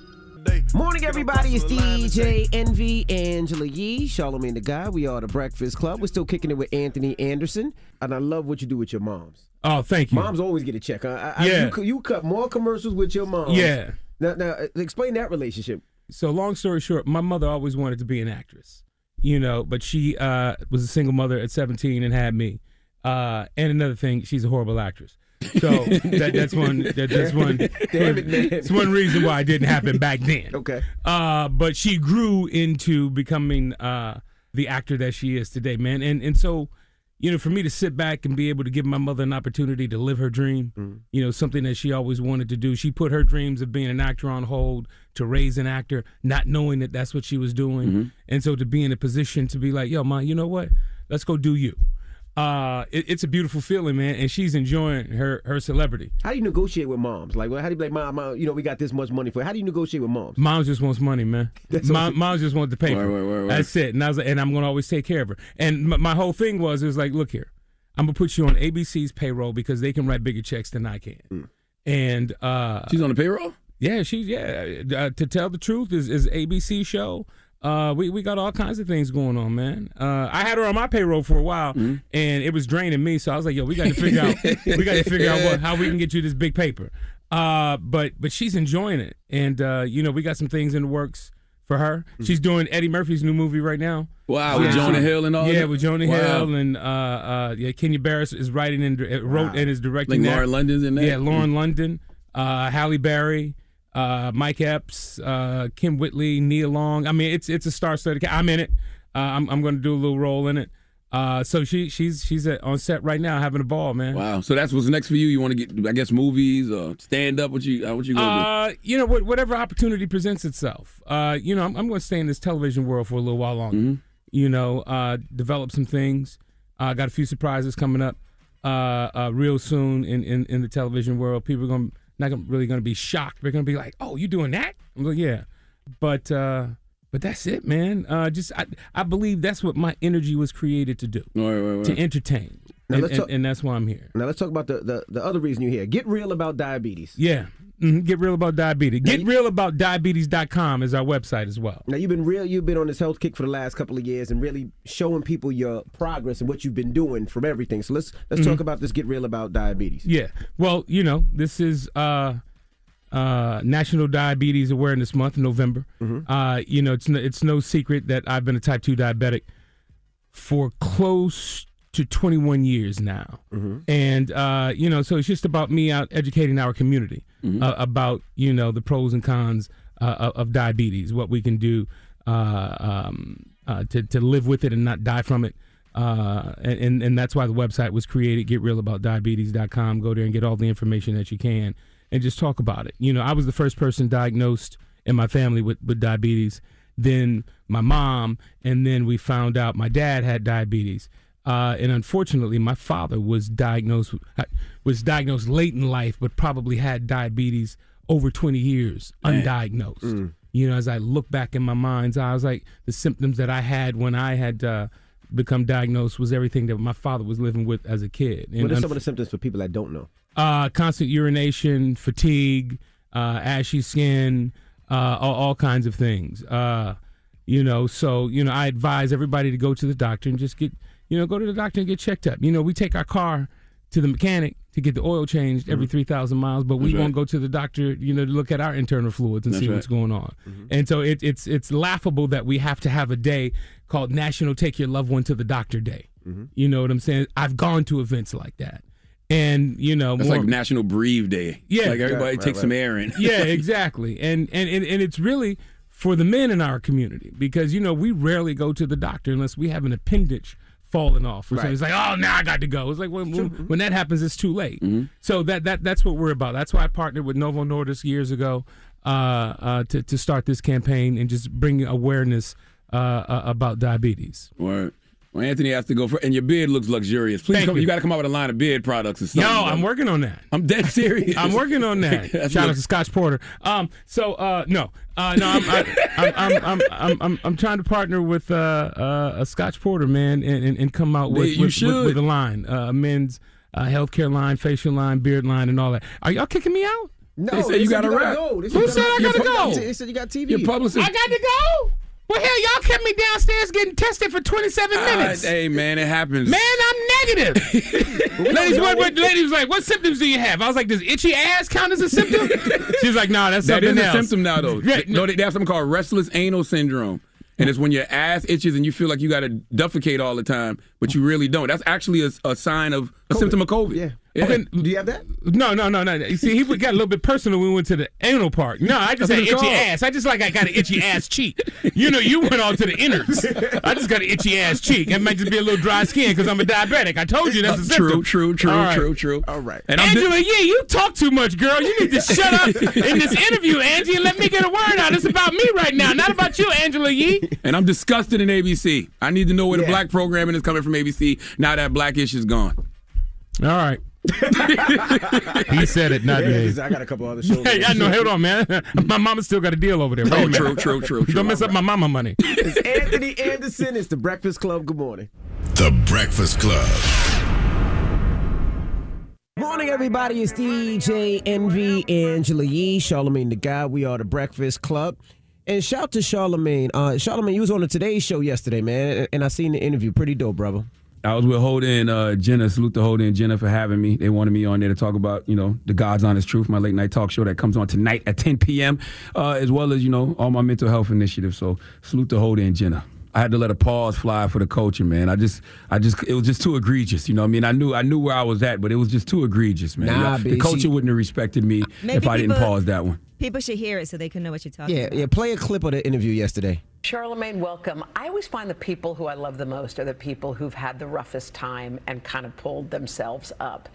Morning, everybody. It's DJ Envy, Angela Yee, Charlamagne the Guy. We are the Breakfast Club. We're still kicking it with Anthony Anderson, and I love what you do with your moms. Oh, thank you. Moms always get a check. I, I, Yeah. you, you cut more commercials with your mom. Yeah. Now, now, uh, explain that relationship. So long story short, my mother always wanted to be an actress, you know, but she uh, was a single mother at 17 and had me. Uh, and another thing, she's a horrible actress. So that, that's one. That, that's one. Damn it, man. It's one reason why it didn't happen back then. Okay. Uh, but she grew into becoming uh, the actor that she is today, man. And and so, you know, for me to sit back and be able to give my mother an opportunity to live her dream, you know, something that she always wanted to do. She put her dreams of being an actor on hold to raise an actor, not knowing that that's what she was doing. And so to be in a position to be like, yo, ma, you know what? Let's go do you. Uh, it, it's a beautiful feeling, man, and she's enjoying her her celebrity. How do you negotiate with moms? Like, well, how do you be like, mom, mom, you know, we got this much money for you. How do you negotiate with moms? Moms just wants money, man. That's Mom, moms just want the paper. Right, right, right, right. That's it. And I was like, and I'm gonna always take care of her. And my, my whole thing was, it was like, look here, I'm gonna put you on ABC's payroll because they can write bigger checks than I can. And uh, She's on the payroll. yeah, she's yeah. Uh, to tell the truth, is is ABC show. Uh, we we got all kinds of things going on, man. Uh, I had her on my payroll for a while, Mm-hmm. and it was draining me. So I was like, yo, we got to figure out we got to figure out what, how we can get you this big paper. Uh, but but she's enjoying it, and uh, you know we got some things in the works for her. She's doing Eddie Murphy's new movie right now. Mm-hmm. Wow, with Jonah Hill and all Yeah, that? with Jonah Wow. Hill and uh, uh, yeah, Kenya Barris is writing and wrote Wow. and is directing. Like. Lauren London's in there. Yeah, Lauren London, uh, Halle Berry, uh, Mike Epps, uh, Kym Whitley, Nia Long. I mean, it's it's a star-studded. I'm in it. Uh, I'm I'm going to do a little role in it. Uh, so she she's she's at, on set right now having a ball, man. Wow. So that's what's next for you. You want to get, I guess, movies or stand up. What you, uh, what you gonna Uh, you know, what, whatever opportunity presents itself. Uh, you know, I'm, I'm going to stay in this television world for a little while longer. Mm-hmm. You know, uh, develop some things. I uh, got a few surprises coming up uh, uh, real soon in, in, in the television world. People are going not gonna, really going to be shocked. They're going to be like, "Oh, you doing that?" I'm like, "Yeah," but uh, but that's it, man. Uh, just I, I believe that's what my energy was created to do, to entertain, and, talk- and that's why I'm here. Now let's talk about the, the, the other reason you're here. Get real about diabetes. Yeah. hmm Get real about diabetes. Get real about diabetes.com is our website as well. Now you've been real. You've been on this health kick for the last couple of years and really showing people your progress and what you've been doing from everything. So let's let's Mhm. talk about this. Get real about diabetes. Yeah. Well, you know, this is uh uh National Diabetes Awareness Month, November. Uh, you know, it's no, it's no secret that I've been a type 2 diabetic for close to 21 years now. And uh, you know, so it's just about me out educating our community uh, about, you know, the pros and cons uh, of, diabetes, what we can do uh, um, uh, to to live with it and not die from it. Uh, and, and and that's why the website was created. Get real about Go there and get all the information that you can, and just talk about it. You know, I was the first person diagnosed in my family with with diabetes. Then my mom, and then we found out my dad had diabetes. Uh, and unfortunately, my father was diagnosed was diagnosed late in life, but probably had diabetes over 20 years Man. undiagnosed. You know, as I look back in my mind's eye, I was like, the symptoms that I had when I had uh, become diagnosed was everything that my father was living with as a kid. What are some of the symptoms for people that don't know? uh, constant urination, fatigue, uh, ashy skin, uh, all, all kinds of things. Uh, you know, so you know, I advise everybody to go to the doctor and just get, you know, go to the doctor and get checked up. You know, we take our car to the mechanic to get the oil changed every 3,000 miles, but we Mm-hmm. That's won't go to the doctor, you know, to look at our internal fluids and That's see right. what's going on. And so it, it's it's laughable that we have to have a day called National Take Your Loved One to the Doctor Day. You know what I'm saying? I've gone to events like that. And, you know, That's more- like National Breathe Day. yeah, like everybody take some air in. yeah, exactly. And, and and and it's really for the men in our community because you know we rarely go to the doctor unless we have an appendage falling off. Right. It's like, oh, now I got to go. It's like when, when, when that happens, it's too late. Mm-hmm. So that that that's what we're about. That's why I partnered with Novo Nordisk years ago uh, uh, to to start this campaign and just bring awareness uh, uh, about diabetes. Word. Well, Anthony has to go for, and your beard looks luxurious. Please, Thank come, you, you. got to come out with a line of beard products or Yo, No, I'm bro. working on that. I'm dead serious. I'm working on that. That's Shout out to Scotch Porter. Um, so uh, no, uh, no, I'm, I, I'm, I'm, I'm, I'm, I'm, I'm trying to partner with uh, uh, a Scotch Porter man and, and, and come out with you with, with, with a line, uh, a men's uh, healthcare line, facial line, beard line, and all that. Are y'all kicking me out? No, They said you gotta rap. go. They Who said I gotta go? They said you got TV. Your publicist. I got to go. Well, hell, y'all kept me downstairs getting tested for 27 Ah, minutes. hey, man, it happens. Man, I'm negative. ladies, what, what, lady was like, "What symptoms do you have?" I was like, "Does itchy ass count as a symptom?" She's like, "No, that's That something is a symptom now, though. Yeah, no, they, they have something called restless anal syndrome. And it's when your ass itches and you feel like you got to defecate all the time, but you really don't. That's actually a, a sign of a symptom of COVID. Yeah. Okay, Do you have that? No, no, no, no. You see, he got a little bit personal when we went to the anal part. No, I just That's had itchy called. ass. I just like I got an itchy ass cheek. You know, you went on to the innards. I just got an itchy ass cheek. It might just be a little dry skin because I'm a diabetic. I told you that's a Uh, symptom. true, true, true, All right. true, true. All right. And I'm di- Angela Yee, you talk too much, girl. You need to shut up in this interview, Angie, and let me get a word out. It's about me right now, not about you, Angela Yee. and I'm disgusted in ABC. I need to know where the black programming is coming from ABC now that Black-ish is gone. All right. He said it, not Yeah, me. 'cause I got a couple other shows. Hey, I know. Hold on, man. My mama still got a deal over there. Wait Oh, true, true, true, true. Don't mess up my mama money. It's Anthony Anderson. It's the Breakfast Club. Good morning. The Breakfast Club. Morning, everybody. It's DJ Envy, Angela Yee, Charlamagne the Guy. We are the Breakfast Club. And shout to Charlamagne. Uh, Charlamagne, you was on the Today Show yesterday, man, and I seen the interview. Pretty dope, brother. I was with Hoda and uh, Jenna. Salute to Hoda and Jenna for having me. They wanted me on there to talk about, you know, the God's Honest Truth, my late night talk show that comes on tonight at 10 p.m., uh, as well as, you know, all my mental health initiatives. So salute to Hoda and Jenna. I had to let a pause fly for the culture, man. I just, I just, it was just too egregious. You know, what I mean, I knew, I knew where I was at, but it was just too egregious, man. Nah, the B, culture see- wouldn't have respected me Maybe if I didn't pause that one. People should hear it so they can know what you're talking Yeah, about. yeah. Play a clip of the interview yesterday. Charlamagne, welcome. I always find the people who I love the most are the people who've had the roughest time and kind of pulled themselves up.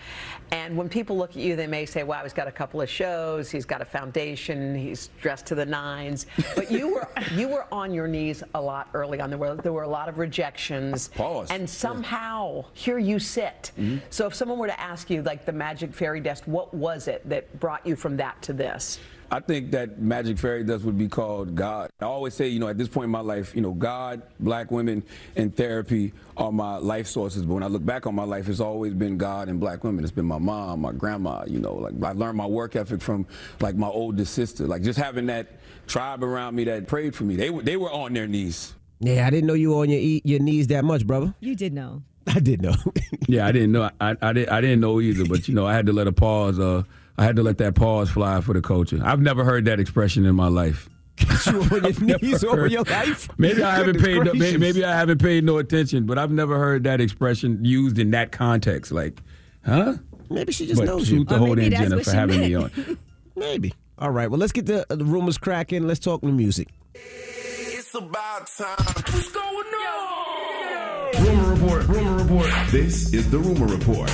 And when people look at you, they may say, wow, he's got a couple of shows, he's got a foundation, he's dressed to the nines. But you were you were on your knees a lot early on. There were there were a lot of rejections. Pause. And somehow here you sit. Mm-hmm. So if someone were to ask you, like the magic fairy dust, what was it that brought you from that to this? I think that magic fairy dust would be called God. I always say, you know, at this point in my life, you know, God, black women, and therapy are my life sources. But when I look back on my life, it's always been God and black women. It's been my mom, my grandma, you know, like I learned my work ethic from like my oldest sister. Like just having that tribe around me that prayed for me. They were they were on their knees. Yeah, I didn't know you were on your e- your knees that much, brother. You did know. I did know. Yeah, I didn't know. I, I, didn't, I didn't know either, but you know, I had to let a pause. Uh, I had to let that pause fly for the culture. I've never heard that expression in my life. You on your knees Never over your life. Maybe I haven't paid. No, may- gracious. maybe I haven't paid no attention, but I've never heard that expression used in that context. Like, huh? Maybe she just but knows you. salute to Or Hoda maybe that's Jenna what for she having me on. Maybe. All right. Well, let's get the, uh, the rumors cracking. Let's talk the music. It's about time. What's going on? Rumor report. Rumor report. This is the rumor report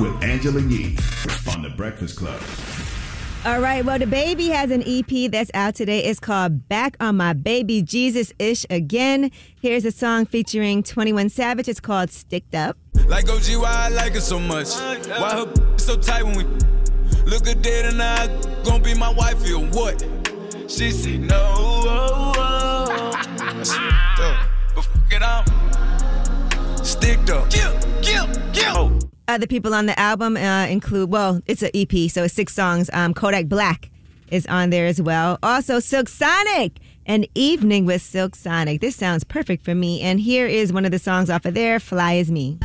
with Angela Yee on the Breakfast Club. All right. Well, DaBaby has an EP that's out today. It's called Back on My Baby Jesus Ish Again. Here's a song featuring 21 Savage. It's called Sticked Up. Like OG, why I like her so much? Why her so tight when we look her dead and I gon' be my wife or what? She say no. Oh, oh. I said, "Duh." but fuck it on. Sticked up. Kill, kill, kill. Oh. Other the people on the album uh, include, well, it's an EP, so it's six songs. Um, Kodak Black is on there as well. Also, Silk Sonic, An Evening with Silk Sonic. This sounds perfect for me. And here is one of the songs off of there, Fly As Me.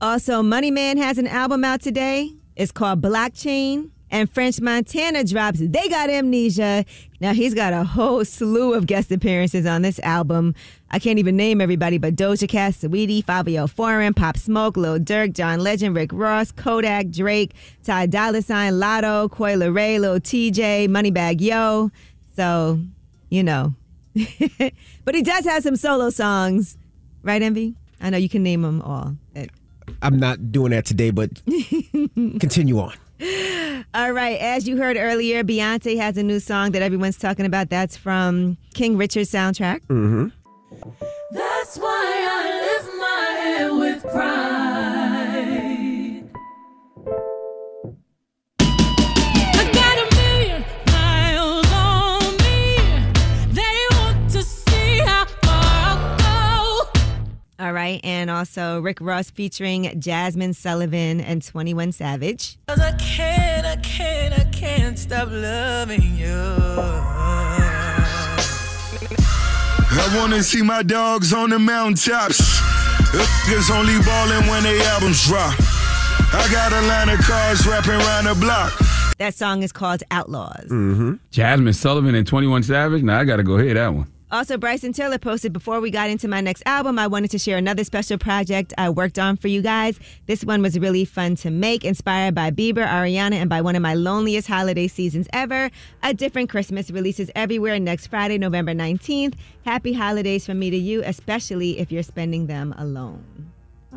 Also, Money Man has an album out today. It's called Blockchain. And French Montana drops They Got Amnesia. Now, he's got a whole slew of guest appearances on this album. I can't even name everybody, but Doja Cat, Saweetie, Fivio Foreign, Pop Smoke, Lil Durk, John Legend, Rick Ross, Kodak, Drake, Ty Dolla Sign, Latto, Coi Leray, Lil Tjay, Moneybag Yo. So, you know. but he does have some solo songs, right, Envy? I know you can name them all. I'm not doing that today, but continue on. All right, as you heard earlier, Beyonce has a new song that everyone's talking about. That's from King Richard's soundtrack. Mm-hmm. That's why I lift my head with pride. All right, and also Rick Ross featuring Jazmine Sullivan and 21 Savage. Cause I can't, I can't, I can't stop loving you. I wanna see my dogs on the mountaintops. Niggas only ballin' when they albums drop. I got a line of cars wrapping around the block. That song is called Outlaws. Mm-hmm. Jazmine Sullivan and 21 Savage. Now I got to go hear that one. Also, Bryson Tiller posted before we got into my next album, I wanted to share another special project I worked on for you guys. This one was really fun to make, inspired by Bieber, Ariana, and by one of my loneliest holiday seasons ever. A Different Christmas releases everywhere next Friday, November 19th. Happy holidays from me to you, especially if you're spending them alone.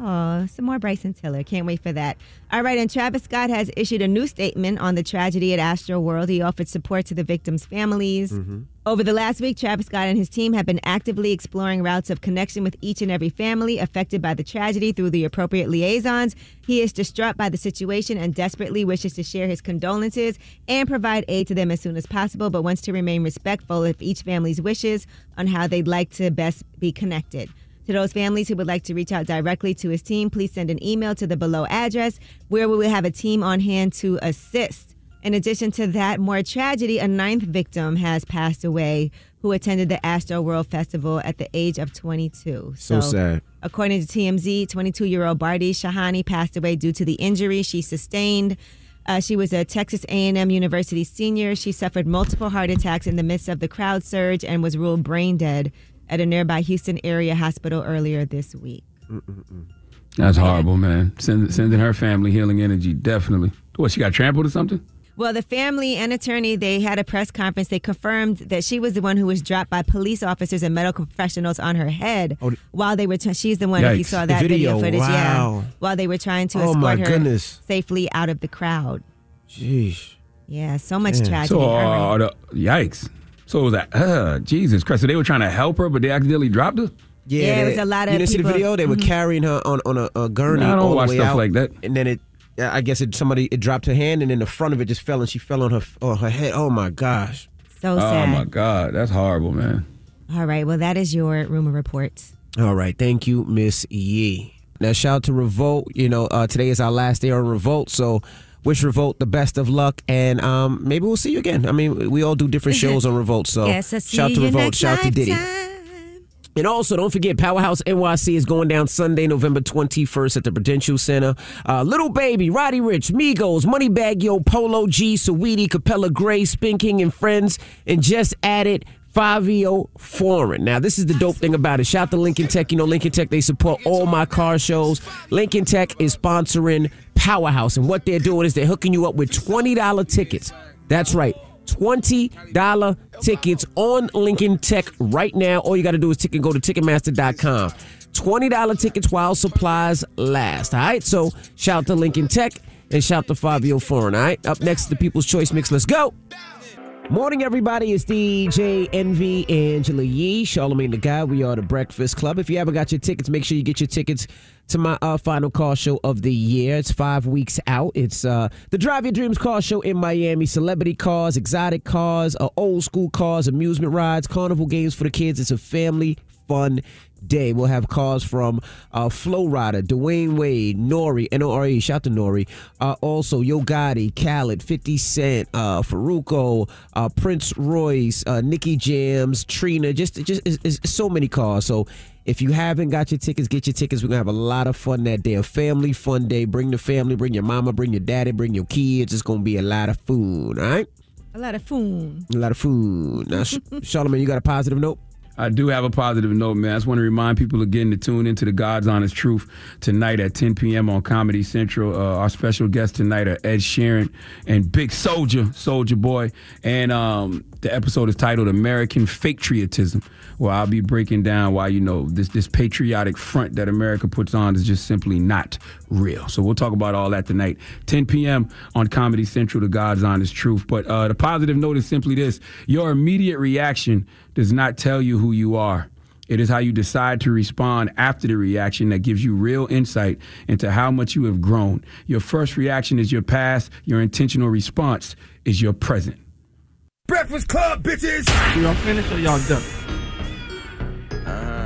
Oh, some more Bryson Tiller. Can't wait for that. All right, and Travis Scott has issued a new statement on the tragedy at Astroworld. He offered support to the victims' families. Mm-hmm. Over the last week, Travis Scott and his team have been actively exploring routes of connection with each and every family affected by the tragedy through the appropriate liaisons. He is distraught by the situation and desperately wishes to share his condolences and provide aid to them as soon as possible, but wants to remain respectful of each family's wishes on how they'd like to best be connected. To those families who would like to reach out directly to his team, please send an email to the below address where we will have a team on hand to assist. In addition to that, more tragedy, a ninth victim has passed away who attended the Astroworld Festival at the age of 22. So sad. According to TMZ, 22 year old Bharti Shahani passed away due to the injury she sustained. Uh, she was a Texas A&M University senior. She suffered multiple heart attacks in the midst of the crowd surge and was ruled brain dead at a nearby Houston area hospital earlier this week. That's horrible, man. Send, sending her family healing energy, definitely. What, she got trampled or something? Well, the family and attorney, they had a press conference. They confirmed that she was the one who was dropped by police officers and medical professionals on her head while they were. T- she's the one. If you saw that video, video, footage, wow. yeah, while they were trying to Oh, escort my her goodness. safely out of the crowd. Jeez. Yeah, so much Damn. tragedy. So, All right. uh, the, yikes. So it was like, uh, Jesus Christ. So they were trying to help her, but they accidentally dropped her? Yeah, Yeah, it was a lot of You didn't see the people- video? They were Mhm. carrying her on on a, a gurney. I don't all the watch way stuff out, like that. And then it, I guess it somebody it dropped her hand, and then the front of it just fell, and she fell on her on her head. Oh my gosh. So sad. oh, my God. That's horrible, man. All right. Well, that is your rumor reports. All right, thank you, Miss Yee. Now shout out to Revolt. You know, uh, today is our last day on Revolt, so wish Revolt the best of luck, and um, maybe we'll see you again. I mean, we all do different shows on Revolt, so Yes, shout out to Revolt, shout out to Diddy. And also, don't forget, Powerhouse NYC is going down Sunday, November 21st at the Prudential Center. Uh, Lil Baby, Roddy Ricch, Migos, Moneybag Yo, Polo G, Saweetie, Capella Grey, Spin King, and Friends, and just added Fivio Foreign. Now, this is the dope thing about it. Shout out to Lincoln Tech. You know, Lincoln Tech, they support all my car shows. Lincoln Tech is sponsoring Powerhouse, and what they're doing is they're hooking you up with $20 tickets. That's right. $20 tickets on Lincoln Tech right now. All you got to do is ticket go to Ticketmaster.com. $20 tickets while supplies last. All right. So shout out to Lincoln Tech and shout out to Fivio Foreign. All right. Up next, the People's Choice Mix. Let's go. Morning, everybody. It's DJ Envy Angela Yee, Charlamagne the Guy. We are the Breakfast Club. If you haven't got your tickets, make sure you get your tickets to my uh, final car show of the year. It's five weeks out. It's uh, the Drive Your Dreams car show in Miami. Celebrity cars, exotic cars, uh, old school cars, amusement rides, carnival games for the kids. It's a family fun day. We'll have calls from uh, Flo Rida, Dwyane Wade, Nori, N-O-R-E, shout to Nori. Uh, also, Yo Gotti, Khaled, 50 Cent, uh, Farruko, uh, Prince Royce, uh, Nicky Jams, Trina, just, just it's, it's so many calls. So if you haven't got your tickets, get your tickets. We're going to have a lot of fun that day. A family fun day. Bring the family, bring your mama, bring your daddy, bring your kids. It's going to be a lot of food, all right? A lot of food. A lot of food. Now, Charlamagne, you got a positive note? I do have a positive note, man. I just want to remind people again to tune into the God's Honest Truth tonight at 10 p.m. on Comedy Central. Uh, our special guests tonight are Ed Sheeran and Big Soulja, Soulja Boy. And um, the episode is titled American Patriotism, where I'll be breaking down why, you know, this, this patriotic front that America puts on is just simply not real. So we'll talk about all that tonight. 10 p.m. on Comedy Central, the God's Honest Truth. But uh, the positive note is simply this your immediate reaction does not tell you who you are. It is how you decide to respond after the reaction that gives you real insight into how much you have grown. Your first reaction is your past, your intentional response is your present. Breakfast Club, bitches! Y'all finished or y'all done? Uh,